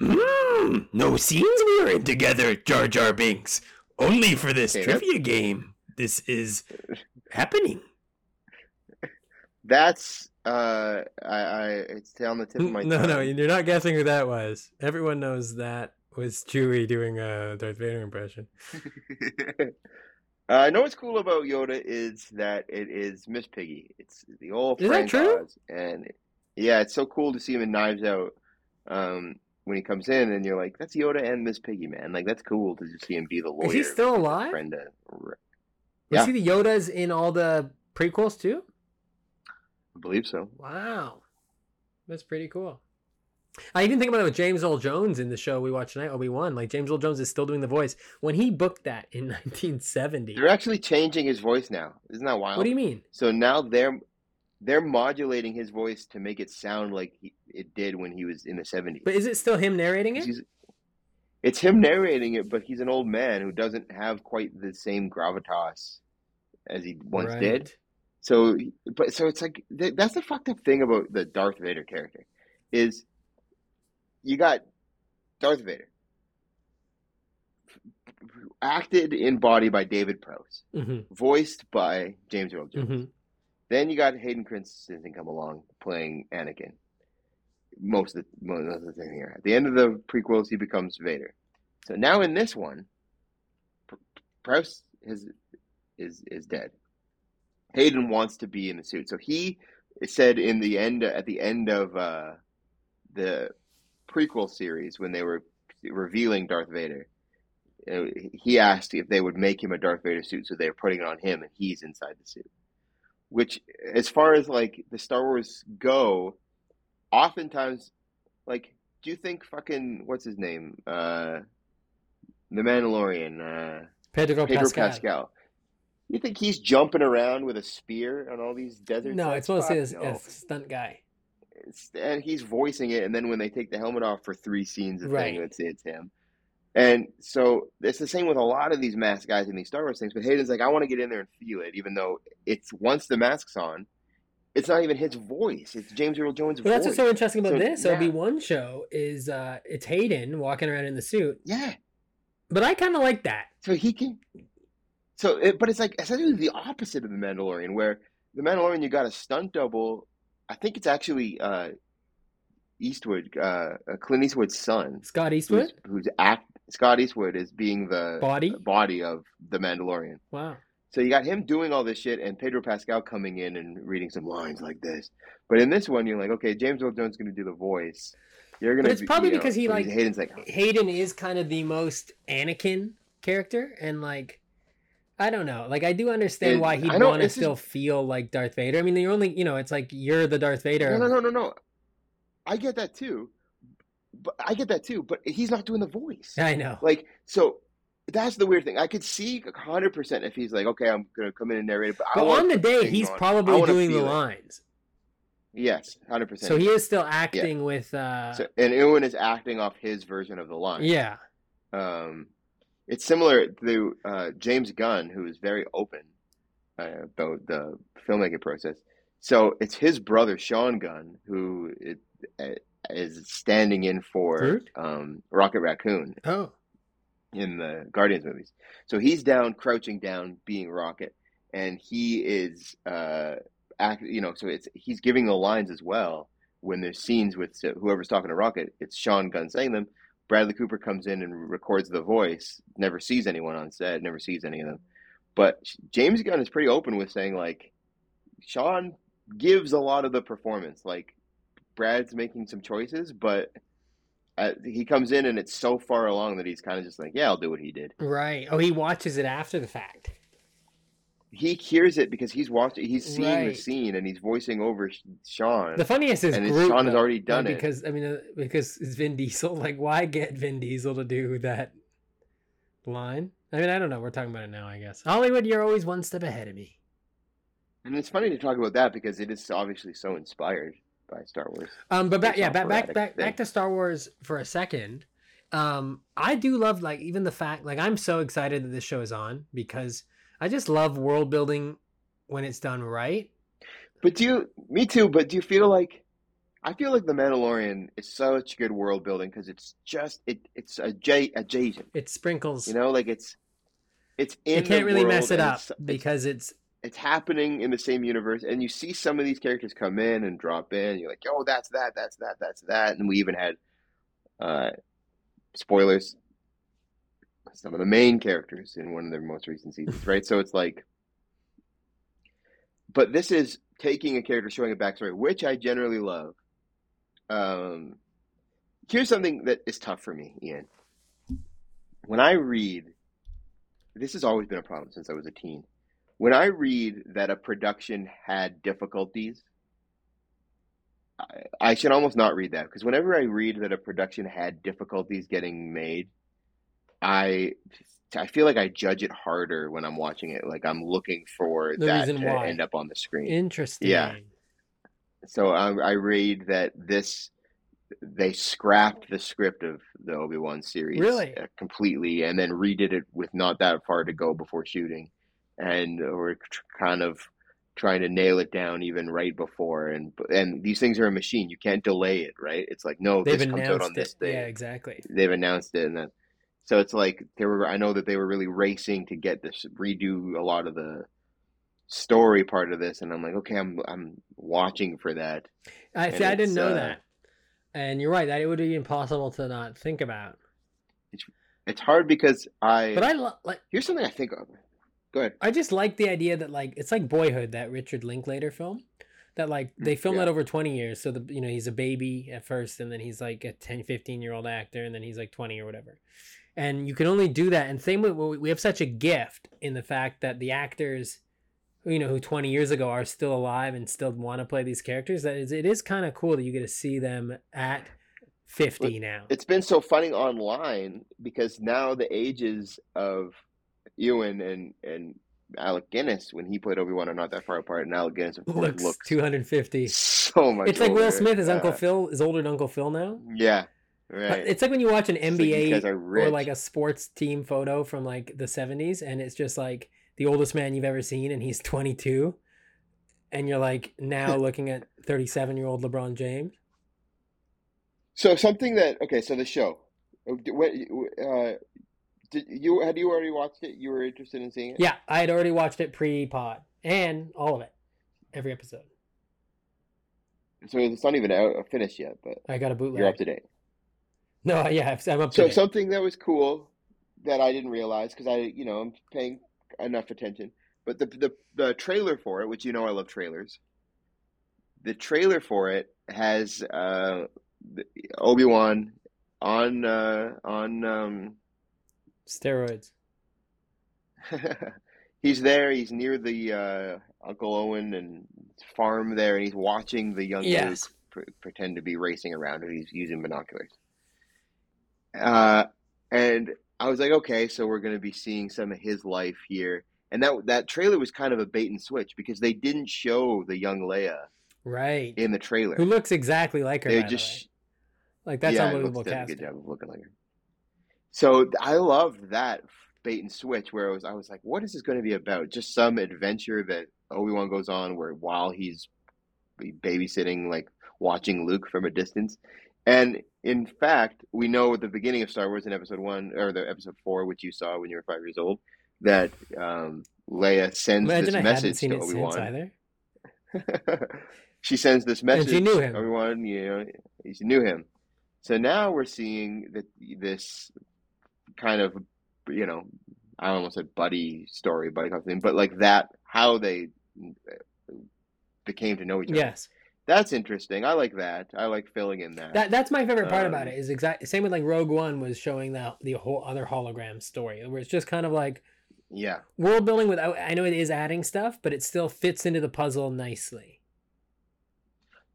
Mm, no scenes we are in together, Jar Jar Binks. Only for this Okay, that's- trivia game. This is happening. That's uh, I, I it's on the tip of my no, tongue. no, you're not guessing who that was. Everyone knows that was Chewie doing a Darth Vader impression. uh, I know what's cool about Yoda is that it is Miss Piggy. It's the old Is that true? Oz, and yeah, it's so cool to see him in Knives Out. Um, when he comes in, and you're like, "That's Yoda and Miss Piggy, man!" Like that's cool to just see him be the lawyer. Is he still alive? Was Yeah. he the Yodas in all the prequels too? I believe so. Wow, that's pretty cool. I even think about it with James Earl Jones in the show we watched tonight, Obi Wan. Like James Earl Jones is still doing the voice when he booked that in 1970. They're actually changing his voice now. Isn't that wild? What do you mean? So now they're they're modulating his voice to make it sound like he, it did when he was in the 70s. But is it still him narrating it? He's- it's him narrating it, but he's an old man who doesn't have quite the same gravitas as he once did. So, but so it's like th- that's the fucked up thing about the Darth Vader character is you got Darth Vader acted in body by David Prowse, Mm-hmm, voiced by James Earl Jones. mm-hmm. Then you got Hayden Christensen come along playing Anakin. Most of the most of the thing here. At the end of the prequels, he becomes Vader. So now in this one, Pr- Prowse is is is dead. Hayden wants to be in the suit, so he said in the end at the end of uh, the prequel series when they were revealing Darth Vader, uh, he asked if they would make him a Darth Vader suit, so they were putting it on him, and he's inside the suit which as far as like the Star Wars go, oftentimes like do you think fucking what's his name? Uh the Mandalorian, uh Pedro, Pedro Pascal. Pascal. You think he's jumping around with a spear on all these desert No, it's supposed to a no. stunt guy. It's- and he's voicing it and then when they take the helmet off for three scenes of Right. thing, it's it's him. And so it's the same with a lot of these mask guys in these Star Wars things. But Hayden's like, I want to get in there and feel it, even though it's once the mask's on, it's not even his voice. It's James Earl Jones' Well, that's voice. what's so interesting about So, this yeah. Obi Wan show is uh, it's Hayden walking around in the suit, yeah. but I kind of like that. So he can. So, it, but it's like essentially the opposite of the Mandalorian, where the Mandalorian you got a stunt double. I think it's actually uh, Eastwood, uh, uh, Clint Eastwood's son, Scott Eastwood, who's, who's act. Scott Eastwood is being the body. body of the Mandalorian. Wow. So you got him doing all this shit, and Pedro Pascal coming in and reading some lines like this. But in this one, you're like, okay, James Earl Jones is going to do the voice. You're going to. it's probably because he, like- Hayden's like, Hayden is kind of the most Anakin character, and like, I don't know. Like I do understand It- why he'd want to it's just- still feel like Darth Vader. I mean, the only you know, it's like you're the Darth Vader. No, no, no, no, no. I get that too, but I get that too. But he's not doing the voice. I know. Like so, that's the weird thing. I could see hundred percent if he's like, okay, I'm gonna come in and narrate it, but, But on the day, he's on. Probably doing the it. lines, Yes, hundred percent. so he is still acting with. uh So, and Ewan is acting off his version of the line. Yeah, Um, it's similar to uh, James Gunn, who is very open uh, about the filmmaking process. So it's his brother Sean Gunn who it, uh, is standing in for um, Rocket Raccoon Oh, in the Guardians movies. So he's down, crouching down, being Rocket, and he is, uh, act, you know, so it's he's giving the lines as well. When there's scenes with so whoever's talking to Rocket, it's Sean Gunn saying them. Bradley Cooper comes in and records the voice. Never sees anyone on set. Never sees any of them. But James Gunn is pretty open with saying like, Sean gives a lot of the performance. Like Brad's making some choices, but uh, he comes in and it's so far along that he's kind of just like, yeah, I'll do what he did. right. Oh, he watches it after the fact. He hears it because he's watching, he's seeing the scene and he's voicing over Sean. The funniest is And Groot. Sean has already done it. because I mean, uh, because it's Vin Diesel. Like, why get Vin Diesel to do that line? I mean, I don't know. We're talking about it now, I guess. Hollywood, you're always one step ahead of me. and it's funny to talk about that because it is obviously so inspired by Star Wars. Um, but back, yeah, back, back, back, back to Star Wars for a second. Um, I do love like even the fact like I'm so excited that this show is on because I just love world building when it's done right. But do you, me too, but do you feel like, I feel like The Mandalorian is such good world building because it's just, it, it's adja- adjacent. It sprinkles. You know, like it's, it's in you can't the really mess it up it's- it's- because it's it's happening in the same universe, and you see some of these characters come in and drop in. You're like, oh, that's that, that's that, that's that, and we even had uh, spoilers. Some of the main characters in one of their most recent seasons, right? So it's like, but this is taking a character, showing a backstory, which I generally love. Um, here's something that is tough for me, Ian. When I read, this has always been a problem since I was a teen when I read that a production had difficulties, I, I should almost not read that because whenever I read that a production had difficulties getting made, I I feel like I judge it harder when I'm watching it. Like I'm looking for The that to why. end up on the screen. interesting. Yeah. So I, I read that this they scrapped the script of the Obi Wan series Really? uh, completely, and then redid it with not that far to go before shooting, and we're kind of trying to nail it down even right before. And and these things are a machine; you can't delay it, right? It's like no, They've this comes out on announced this day. Yeah, exactly. They've announced it, and then so it's like they were. I know that they were really racing to get this redo a lot of the story part of this, and I'm like, okay, I'm I'm watching for that. I see. I didn't know uh, that. And you're right. That it would be impossible to not think about. It's hard because I. But I lo- like. here's something I think of. Go ahead. I just like the idea that like it's like Boyhood, that Richard Linklater film. That like they filmed Mm, yeah. that over 20 years. So the you know, he's a baby at first and then he's like a 10, 15 year old actor and then he's like 20 or whatever. And you can only do that and same with we have such a gift in the fact that the actors you know who 20 years ago are still alive and still want to play these characters that is it is kind of cool that you get to see them at 50 now. It's been so funny online because now the ages of Ewan and and Alec Guinness when he played Obi Wan are not that far apart, and Alec Guinness of course Looks, looks, 250. so much. It's like Will. Smith is Uncle Uh, Phil is older than Uncle Phil now. Yeah, right. It's like when you watch an It's like, NBA or like a sports team photo from like the 70s and it's just like the oldest man you've ever seen and he's 22 and you're like now looking at 37 year old LeBron James. So something that okay, so the show. Uh, What uh, did you had you already watched it? You were interested in seeing it? Yeah, I had already watched it pre-pod and all of it. Every episode. So it's not even out finished yet, but I got a bootleg. you're up to date. No, yeah, I'm up So something that was cool that I didn't realize because I, you know, I'm paying enough attention. But the the the trailer for it, which you know I love trailers. The trailer for it has uh, Obi Wan on uh, on um, Steroids. he's there. He's near the uh, Uncle Owen and farm there, and he's watching the young Yes. Luke pr- pretend to be racing around, and he's using binoculars. Uh, and I was like, okay, so we're going to be seeing some of his life here, and that that trailer was kind of a bait and switch because they didn't show the young Leia Right. in the trailer. Who looks exactly like her. They just the like that's yeah, unbelievable looks, does a good job of looking like her. So I loved that bait and switch where it was I was like, what is this going to be about? Just some adventure that Obi Wan goes on where while he's babysitting, like watching Luke from a distance. And in fact, we know at the beginning of Star Wars in Episode One or the Episode Four, which you saw when you were five years old, that um, Leia sends Imagine this I message to Obi Wan. she sends this message. she knew him. Everyone, you know, she knew him. So now we're seeing that this kind of, you know, I almost said buddy story, buddy cop thing, but like that, how they became to know each other. Yes. That's interesting. I like that. I like filling in that. That that's my favorite part about Um, it. Is exactly same with like Rogue One was showing the the whole other hologram story where it's just kind of like yeah. world building without. I know it is adding stuff, but it still fits into the puzzle nicely.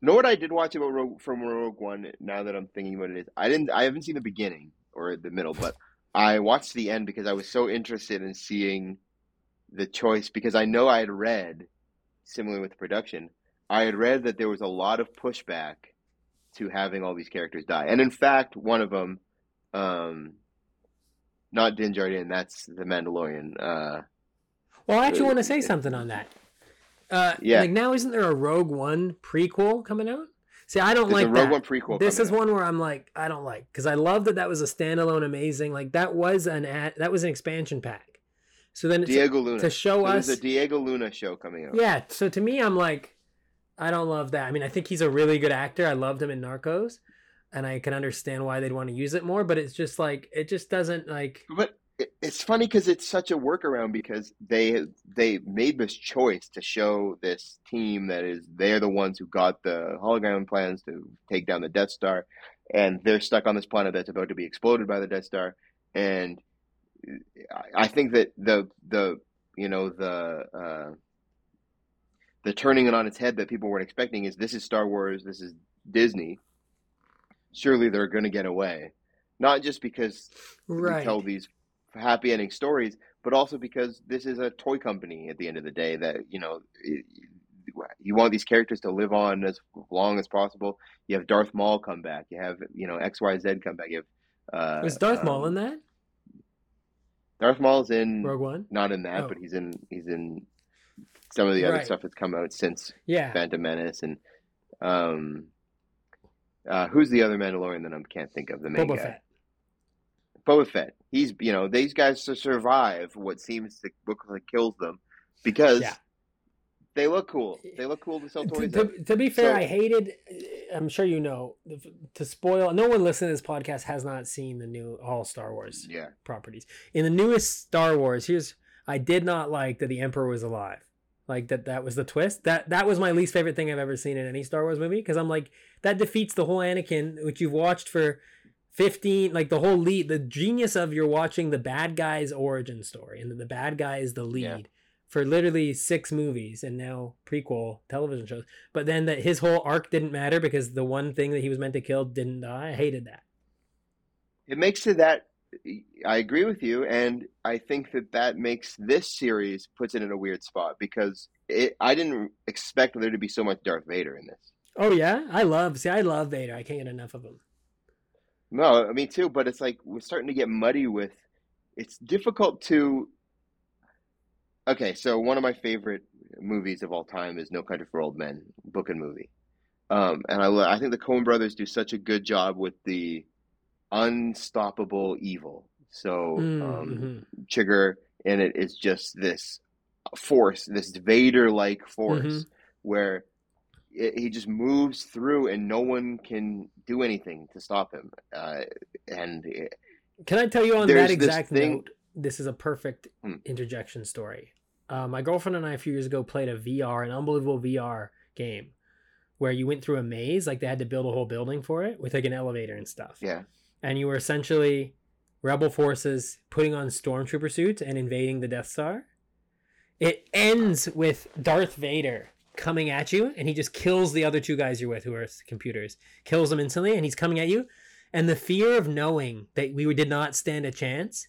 know what I did watch about Rogue, from Rogue One? Now that I'm thinking about it, is I didn't. I haven't seen the beginning or the middle, but I watched the end because I was so interested in seeing the choice. Because I know I had read, similarly with the production, I had read that there was a lot of pushback to having all these characters die, and in fact, one of them, um, not Din Djarin, that's the Mandalorian. Uh, Well, I actually Uh, want to say something on that. Uh, Yeah. Like now, isn't there a Rogue One prequel coming out? See, I don't there's like a Rogue that. One prequel. this is out. one where I'm like, I don't like because I love that that was a standalone, amazing. Like that was an ad, that was an expansion pack. So then it's Diego Luna. to show So us, there's a Diego Luna show coming out. yeah. So to me, I'm like, I don't love that. I mean, I think he's a really good actor. I loved him in Narcos, and I can understand why they'd want to use it more. But it's just like it just doesn't like. But it's funny because it's such a workaround because they they made this choice to show this team that is they're the ones who got the hologram plans to take down the Death Star, and they're stuck on this planet that's about to be exploded by the Death Star, and I- think that the the you know the uh, the turning it on its head that people weren't expecting is this is Star Wars, this is Disney. Surely they're going to get away, not just because we tell these happy ending stories, but also because this is a toy company at the end of the day that, you know, it- you want these characters to live on as long as possible. You have Darth Maul come back. You have, you know, XYZ come back. You have, uh, Was Darth Maul um, in that Darth Maul's in, Rogue One? not in that, Oh. but he's in, he's in some of the other Right. stuff that's come out since Yeah. Phantom Menace and, um, uh, who's the other Mandalorian that I can't think of? The main Boba guy. Fett. Boba Fett. He's you know these guys to survive what seems to look like kills them because Yeah. they look cool. They look cool to sell To, to, to be fair, So- I hated. I'm sure you know to spoil. No one listening to this podcast has not seen the new all Star Wars yeah, properties. In the newest Star Wars, here's I did not like that the Emperor was alive. Like that that was the twist. That that was my least favorite thing I've ever seen in any Star Wars movie because I'm like that defeats the whole Anakin which you've watched for 15 like the whole lead the genius of you're watching the bad guy's origin story and the bad guy is the lead Yeah. for literally six movies and now prequel television shows but then that his whole arc didn't matter because the one thing that he was meant to kill didn't die i hated that it makes it that. I agree with you, and I think that that makes this series puts it in a weird spot because it. I didn't expect there to be so much Darth Vader in this. oh yeah i love see i love vader i can't get enough of him No, me too. But it's like we're starting to get muddy with. It's difficult to. Okay, so one of my favorite movies of all time is No Country for Old Men, book and movie, um, and I I think the Coen Brothers do such a good job with the unstoppable evil. So Mm, um, mhm. Chigurh in it is just this force, this Vader-like force, Mhm. where it, he just moves through and no one can do anything to stop him. Uh, and it, Can I tell you on that this exact thing- note? This is a perfect Hmm. interjection story. Uh, my girlfriend and I a few years ago played a VR, an unbelievable VR game, where you went through a maze, like they had to build a whole building for it with like an elevator and stuff. yeah, And you were essentially rebel forces putting on stormtrooper suits and invading the Death Star. It ends with Darth Vader coming at you, and he just kills the other two guys you're with, who are computers. Kills them instantly, and he's coming at you. And the fear of knowing that we did not stand a chance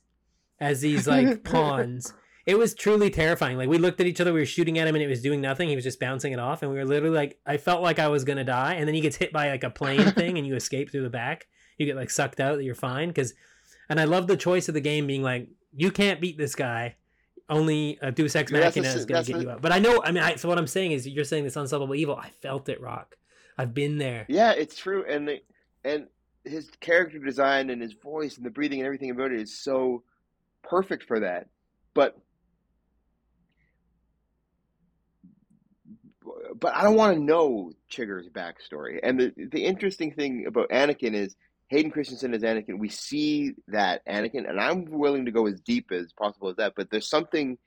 as these like pawns. It was truly terrifying. Like we looked at each other, we were shooting at him, and it was doing nothing. He was just bouncing it off, and we were literally like, I felt like I was gonna die. And then he gets hit by like a plane thing, and you escape through the back. You get like sucked out. that You're fine because, and I love the choice of the game being like, you can't beat this guy. Only a Deus Ex Machina is gonna get the- you out. But I know. I mean, I, so what I'm saying is, you're saying this unsolvable evil. I felt it, Rock. I've been there. Yeah, it's true, and the, and his character design and his voice and the breathing and everything about it is so perfect for that. But but I don't want to know Chigurh's backstory. And the the interesting thing about Anakin is Hayden Christensen as Anakin. We see that Anakin, and I'm willing to go as deep as possible as that. But there's something.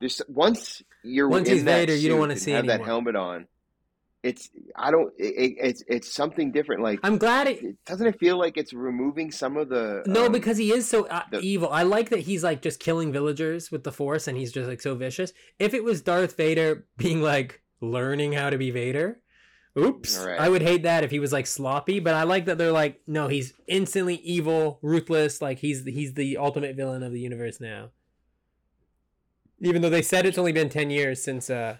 There's once you're Once in he's that Vader, you don't wanna and see have that helmet on. It's I don't. It, it, it's it's something different. Like I'm glad it. it- doesn't it feel like it's removing some of the No, um, because he is so uh, the- evil. I like that he's like just killing villagers with the Force, and he's just like so vicious. If it was Darth Vader being like learning how to be Vader, oops, right. I would hate that if he was like sloppy. But I like that they're like, no, he's instantly evil, ruthless. Like he's he's the ultimate villain of the universe now. Even though they said it's only been ten years since uh,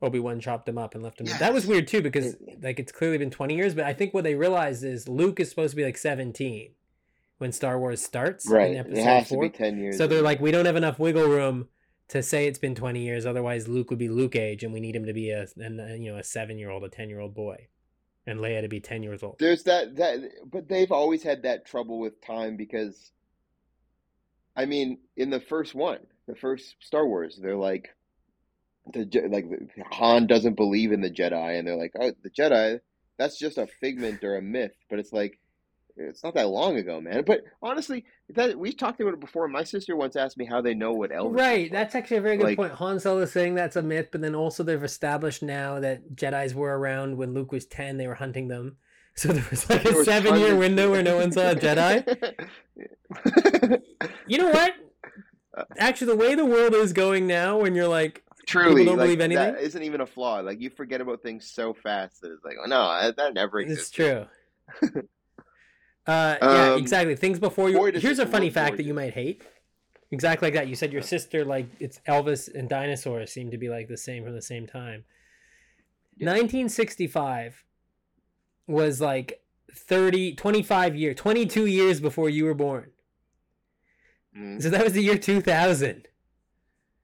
Obi Wan chopped him up and left him. That was weird too because like it's clearly been twenty years. But I think what they realized is Luke is supposed to be like seventeen when Star Wars starts right. in It has four. to be ten years. So they're like, we don't have enough wiggle room to say it's been 20 years. Otherwise, Luke would be Luke age, and we need him to be a, a uh, you know a seven year old, a 10 year old boy, and Leia to be 10 years old. there's that that, but they've always had that trouble with time because, I mean, in the first one, the first Star Wars, they're like, the like Han doesn't believe in the Jedi, and they're like, oh, the Jedi, that's just a figment or a myth. But it's like. It's not that long ago, man. But honestly, that we talked about it before. My sister once asked me how they know what Elvis. Right, that's actually a very good Like- point. Han Solo is saying that's a myth, but then also they've established now that Jedi's were around when Luke was 10, they were hunting them. So there was like There a seven year window where no one saw a Jedi. You know what? Uh, actually, the way the world is going now, when you're like, Truly, don't like, believe anything? that isn't even a flaw. Like you forget about things so fast that it's like, oh no, that, that never It's true. uh, yeah, Um, exactly. Things before you. Here's a funny fact that you might hate. Exactly like that. You said your sister like it's Elvis and dinosaurs seem to be like the same from the same time. 1965 was like 30, 25 years, 22 years before you were born. Mhm. So that was the year 2000.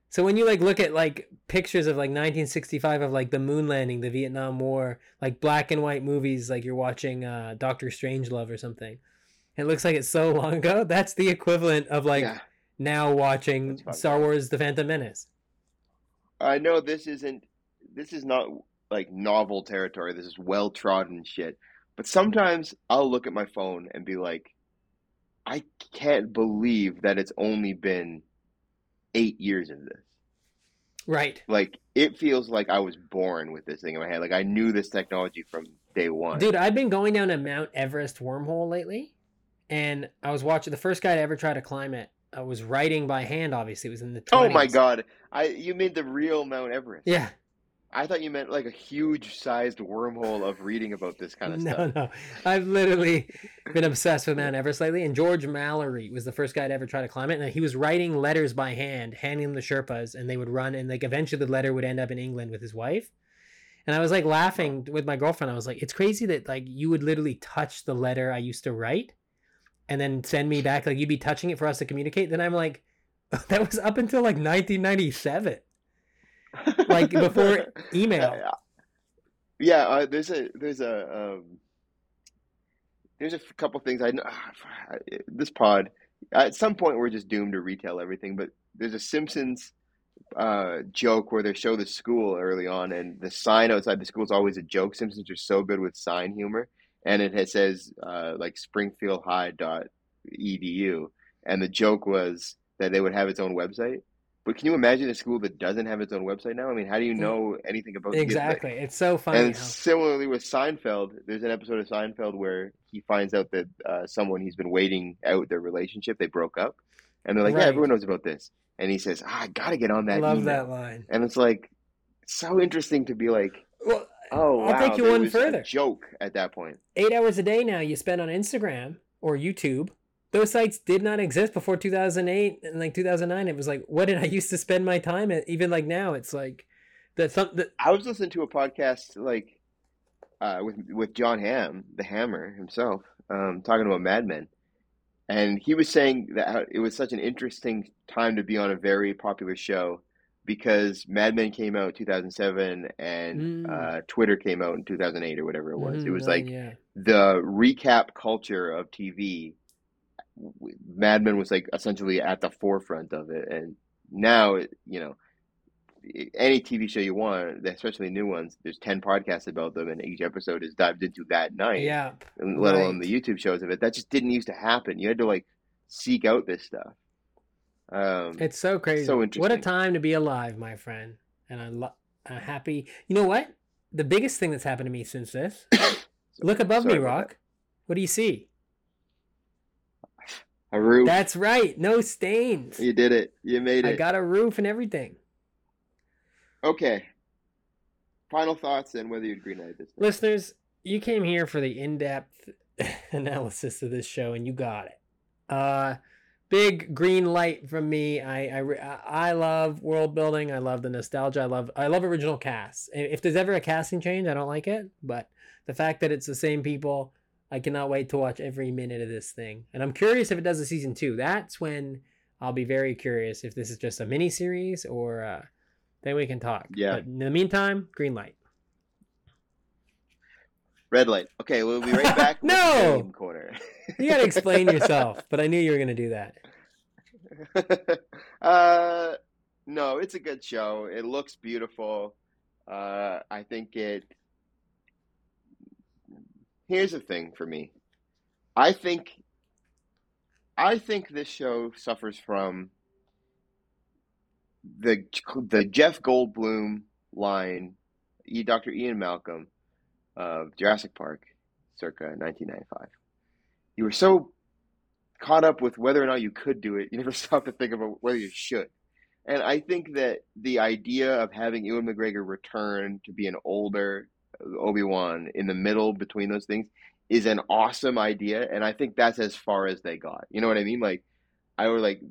So when you like look at like pictures of like 1965 of like the moon landing, the Vietnam War, like black and white movies, like you're watching uh, Doctor Strangelove or something, it looks like it's so long ago. That's the equivalent of like yeah, now watching Star Wars: The Phantom Menace. I know this isn't. This is not like novel territory. This is well trodden shit. But sometimes I'll look at my phone and be like, I can't believe that it's only been eight years of this. Right, Like it feels like I was born with this thing in my head. Like I knew this technology from day one. dude. I've been going down a Mount Everest wormhole lately, and I was watching the first guy to ever try to climb it. I was writing by hand. Obviously, it was in the 20s. Oh my god! I you mean the real Mount Everest? Yeah, I thought you meant like a huge sized wormhole of reading about this kind of no, stuff. no. I've literally been obsessed with Mount Everest lately. And George Mallory was the first guy to ever try to climb it. And he was writing letters by hand, handing them to Sherpas, and they would run. And like eventually, the letter would end up in England with his wife. And I was like laughing with my girlfriend. I was like, it's crazy that like you would literally touch the letter I used to write, and then send me back. Like you'd be touching it for us to communicate. Then I'm like, that was up until like 1997, like before email. Yeah, yeah uh, there's a there's a um, there's a couple things I know. This pod, at some point, we're just doomed to retell everything. But there's a Simpsons uh, joke where they show the school early on, and the sign outside the school is always a joke. Simpsons are so good with sign humor, and it has, says uh, like Springfield High dot edu, and the joke was that they would have its own website. But can you imagine a school that doesn't have its own website now? I mean, how do you know anything about Exactly. It's so funny. and how- similarly with Seinfeld, there's an episode of Seinfeld where he finds out that uh, someone he's been waiting out their relationship, they broke up, And they're like, Right. yeah, everyone knows about this. And he says, ah, I got to get on that. Love email." that line. And it's like so interesting to be like, Well, oh, I'll wow, take you one further. joke at that point. eight hours a day now you spend on Instagram or YouTube. Those sites did not exist before 2008 and like 2009. It was like, what did I used to spend my time at? Even like now, it's like that. Some that I was listening to a podcast like uh, with with Jon Hamm, the Hammer himself, um, talking about Mad Men, and he was saying that it was such an interesting time to be on a very popular show because Mad Men came out in 2007 and Mm. uh, Twitter came out in 2008 or whatever it was. It Mhm, was like yeah, the recap culture of TV. Mad Men was like essentially at the forefront of it, and now you know any TV show you want, especially new ones, there's ten podcasts about them, and each episode is dived into that night. yeah. and let alone the YouTube shows of it. That just didn't used to happen. You had to like seek out this stuff. Um, It's so crazy. So interesting. What a time to be alive, my friend. And I lo- I'm happy. You know what? The biggest thing that's happened to me since this. Look above sorry me, Rock. What do you see? A roof. That's right. No stains. you did it. You made it. I got a roof and everything. okay. Final thoughts and whether you'd green light this. Listeners, you came here for the in-depth analysis of this show, and you got it. Uh, big green light from me. I I I love world building. I love the nostalgia. I love I love original casts. If there's ever a casting change, I don't like it. But the fact that it's the same people, I cannot wait to watch every minute of this thing. And I'm curious if it does a season two. That's when I'll be very curious if this is just a mini series or uh, then we can talk. Yeah. But in the meantime, green light. Red light. Okay, we'll be right back. No! the game. You gotta explain yourself, but I knew you were gonna do that. uh, no, it's a good show. It looks beautiful. Uh, I think it. Here's the thing for me. I think. I think this show suffers from the the Jeff Goldblum line. Dr. Ian Malcolm of Jurassic Park, circa 1995. You were so caught up with whether or not you could do it, you never stopped to think about whether you should. And I think that the idea of having Ewan McGregor return to be an older Obi Wan in the middle between those things is an awesome idea, and I think that's as far as they got. You know what I mean? Like, I were like,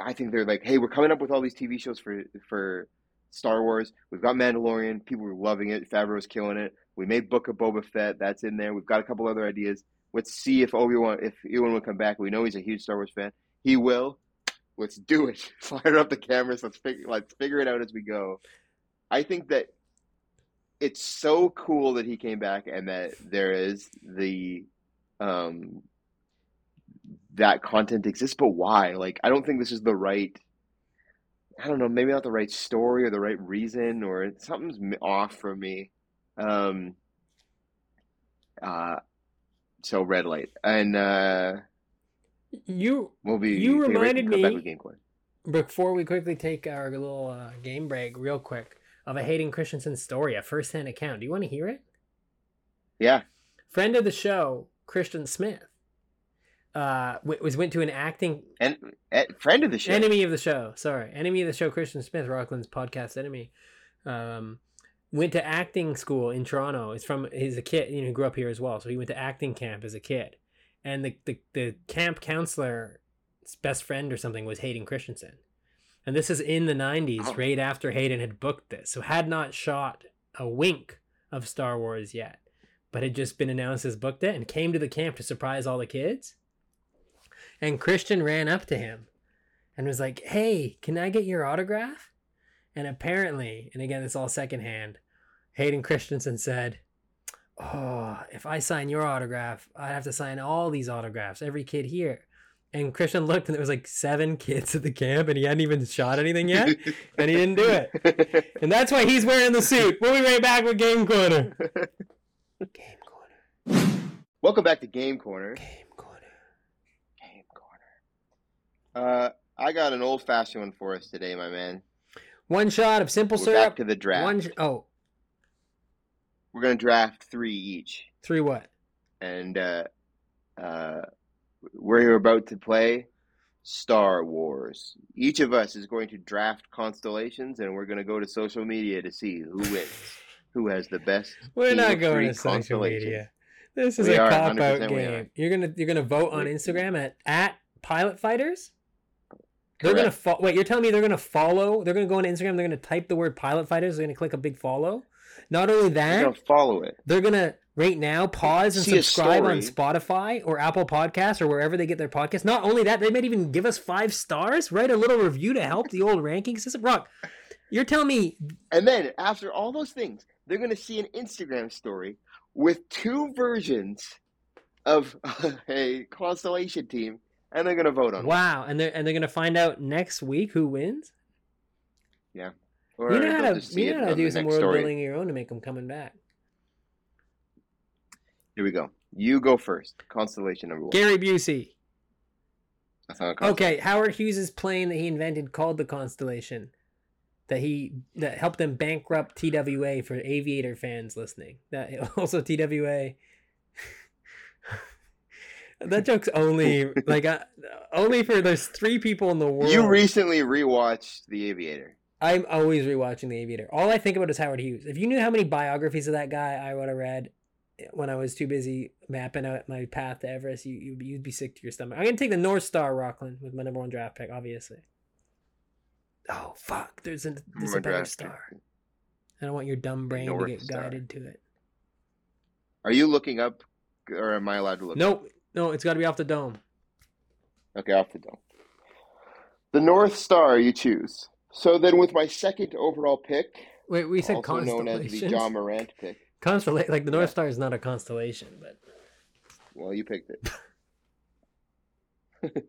I think they're like, hey, we're coming up with all these TV shows for for Star Wars. We've got Mandalorian. People were loving it. Favreau's killing it. We made Book of Boba Fett. That's in there. We've got a couple other ideas. Let's see if Obi Wan, if Ewan will come back. We know he's a huge Star Wars fan. He will. Let's do it. Fire up the cameras. Let's figure. Let's figure it out as we go. I think that it's so cool that he came back and that there is the um that content exists. But why? Like, I don't think this is the right. I don't know. Maybe not the right story or the right reason, or something's off for me. Um. Uh. So red light, and uh, You we'll be. You reminded me- before we quickly take our little uh, game break, real quick, of a Hayden Christensen story, a first-hand account. Do you want to hear it? Yeah. Friend of the show, Christian Smith, uh, was went to an acting And, friend of the show. enemy of the show. Sorry, enemy of the show. Christian Smith, Rockland's podcast enemy, um, went to acting school in Toronto. He's from he's a kid, you know, grew up here as well. So he went to acting camp as a kid, and the the, the camp counselor's best friend or something was Hayden Christensen, and this is in the '90s, Oh. right after Hayden had booked this, so had not shot a wink of Star Wars yet, but had just been announced as booked it, and came to the camp to surprise all the kids. And Christian ran up to him and was like, "Hey, can I get your autograph?" And apparently, and again, it's all secondhand. Hayden Christensen said, "Oh, if I sign your autograph, I'd have to sign all these autographs, every kid here." And Christian looked, and there was like seven kids at the camp, and he hadn't even shot anything yet, and he didn't do it. And that's why he's wearing the suit. We'll be right back with Game Corner. Game Corner. Welcome back to Game Corner. Game Corner. Game Corner. Uh, I got an old fashioned one for us today, my man. One shot of simple We're syrup. back to the draft. One. Sh- oh, We're gonna draft three each, three what? and uh, uh, we're about to play Star Wars. Each of us is going to draft constellations, and we're going to go to social media to see who wins, who has the best. We're not going to social media. This is We a cop out 100% we are. game. You're gonna you're gonna vote on Instagram at at Pilot Fighters. They're gonna fo- wait. You're telling me they're gonna follow? They're gonna go on Instagram. They're gonna type the word Pilot Fighters. They're gonna click a big follow. Not only that, going to follow it. they're gonna right now pause and See subscribe on. Spotify or Apple Podcasts or wherever they get their podcasts. Not only that, they might even give us five stars. Write a little review to help the old ranking system. Rock, you're telling me And then after all those things, they're going to see an Instagram story with two versions of a constellation team, and they're going to vote on wow, and they're and they're gonna find out next week who wins. it. Or you know how to you know how to do some world story. building of your own to make them coming back. Here we go. You go first. Constellation number one. Gary Busey. That's not a constellation. Okay, Howard Hughes' plane that he invented called the Constellation. That he that helped them bankrupt TWA for aviator fans listening. That also TWA. that joke's only like uh, only for those three people in the world. You recently rewatched The Aviator. I'm always rewatching The Aviator. All I think about is Howard Hughes. If you knew how many biographies of that guy I would have read when I was too busy mapping out my path to Everest, you, you'd, be, you'd be sick to your stomach. I'm going to take the North Star Rockland with my number one draft pick, obviously. Oh, fuck. There's a, there's a better star. I don't want your dumb brain North to get Star. guided to it. Are you looking up, or am I allowed to look? Nope. No, it's got to be off the dome. Okay, off the dome. The North Star you choose. So then, with my second overall pick, Wait, we said also known as the. Ja Morant pick. Constellation, like the North Yeah. Star is not a constellation, but Well, you picked it.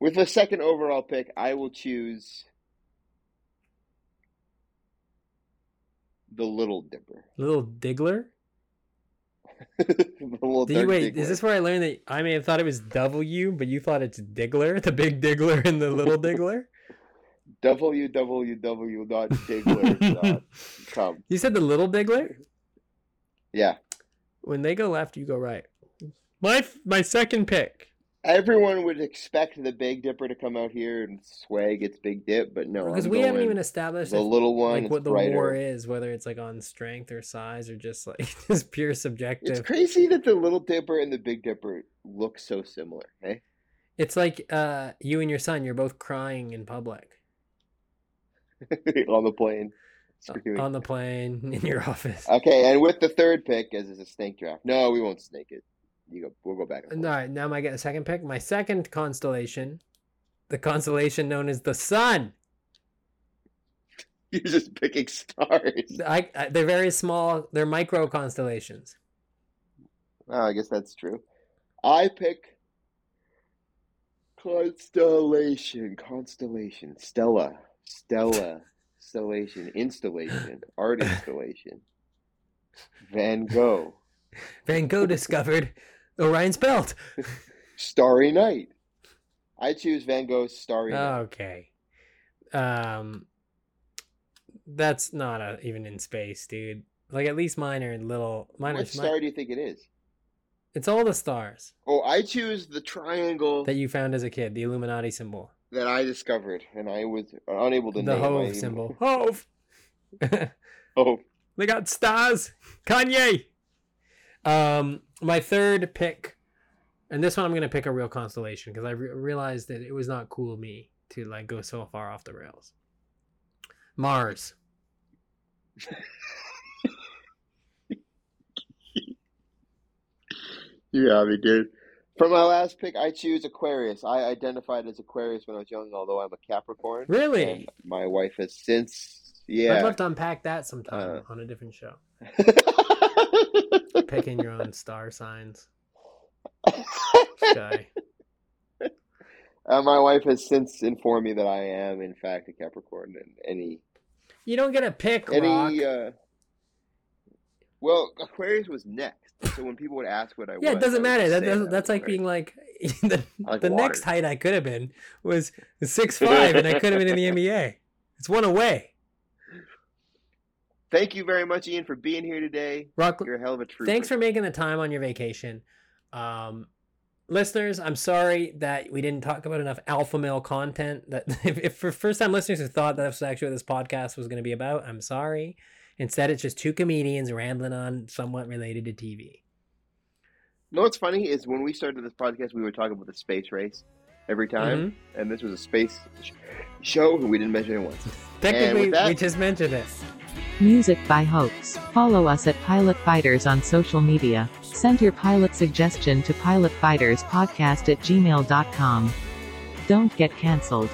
With the second overall pick, I will choose the Little Dipper. Little Diggler. little you wait? Diggler. Is this where I learned that I may have thought it was W, but you thought it's Diggler, the big Diggler and the little Diggler? www.diggler.com? You said the little Diggler. Yeah. When they go left, you go right. My my second pick. Everyone would expect the Big Dipper to come out here and swag its Big Dip, but no. Because we haven't even established the if- little one. like what the brighter. war is, whether it's like on strength or size or just like just pure subjective. It's crazy that the Little Dipper and the Big Dipper look so similar. Hey, It's like uh, you and your son. You're both crying in public, on the plane. uh, Screaming. on the plane, in your office. Okay, and with the third pick, as is a snake draft. No, we won't snake it. You go. We'll go back. And All right, now am I get a second pick? My second constellation, the constellation known as the Sun. You're just picking stars. I, I they're very small. They're micro constellations. Oh, I guess that's true. I pick constellation, constellation, Stella, Stella, stellation, installation, art installation, Van Gogh, Van Gogh discovered Orion's belt. Starry Night. I choose Van Gogh's Starry Night. Okay. Um, that's not a, even in space, dude. Like at least mine are little. Mine are. what smi- star do you think it is? It's all the stars Oh, I choose the triangle that you found as a kid, the Illuminati symbol, that I discovered, and I was unable to the name my Hov symbol. Hov. Oh, They got stars. Kanye. Um, my third pick, and this one I'm gonna pick a real constellation because I re- realized that it was not cool of me to like go so far off the rails. Mars. got me, dude. For my last pick, I choose Aquarius. I identified as Aquarius when I was young, although I'm a Capricorn. Really? My wife has since, Yeah. I'd love to unpack that sometime Uh. on a different show. Picking your own star signs. Guy. Uh, my wife has since informed me that I am, in fact, a Capricorn. And any, You don't get a pick, Rock. any, uh, well, Aquarius was next. So when people would ask what I yeah, was, it doesn't matter. That, that's, that's like being like the, like the next height I could have been was six five, and I could have been in the NBA. It's one away. Thank you very much, Ian, for being here today. Rock, You're a hell of a trooper. thanks for making the time on your vacation. Um, listeners, I'm sorry that we didn't talk about enough alpha male content. That if, if for first time listeners who thought that's actually what this podcast was going to be about, I'm sorry. Instead, it's just two comedians rambling on somewhat related to TV. You know what's funny is when we started this podcast, we were talking about the space race every time, Mm-hmm. and this was a space sh- show, and we didn't mention it once. Technically, that- we just mentioned it. Music by Hoax. Follow us at Pilot Fighters on social media. Send your pilot suggestion to pilotfighterspodcast at gmail.com. Don't get cancelled.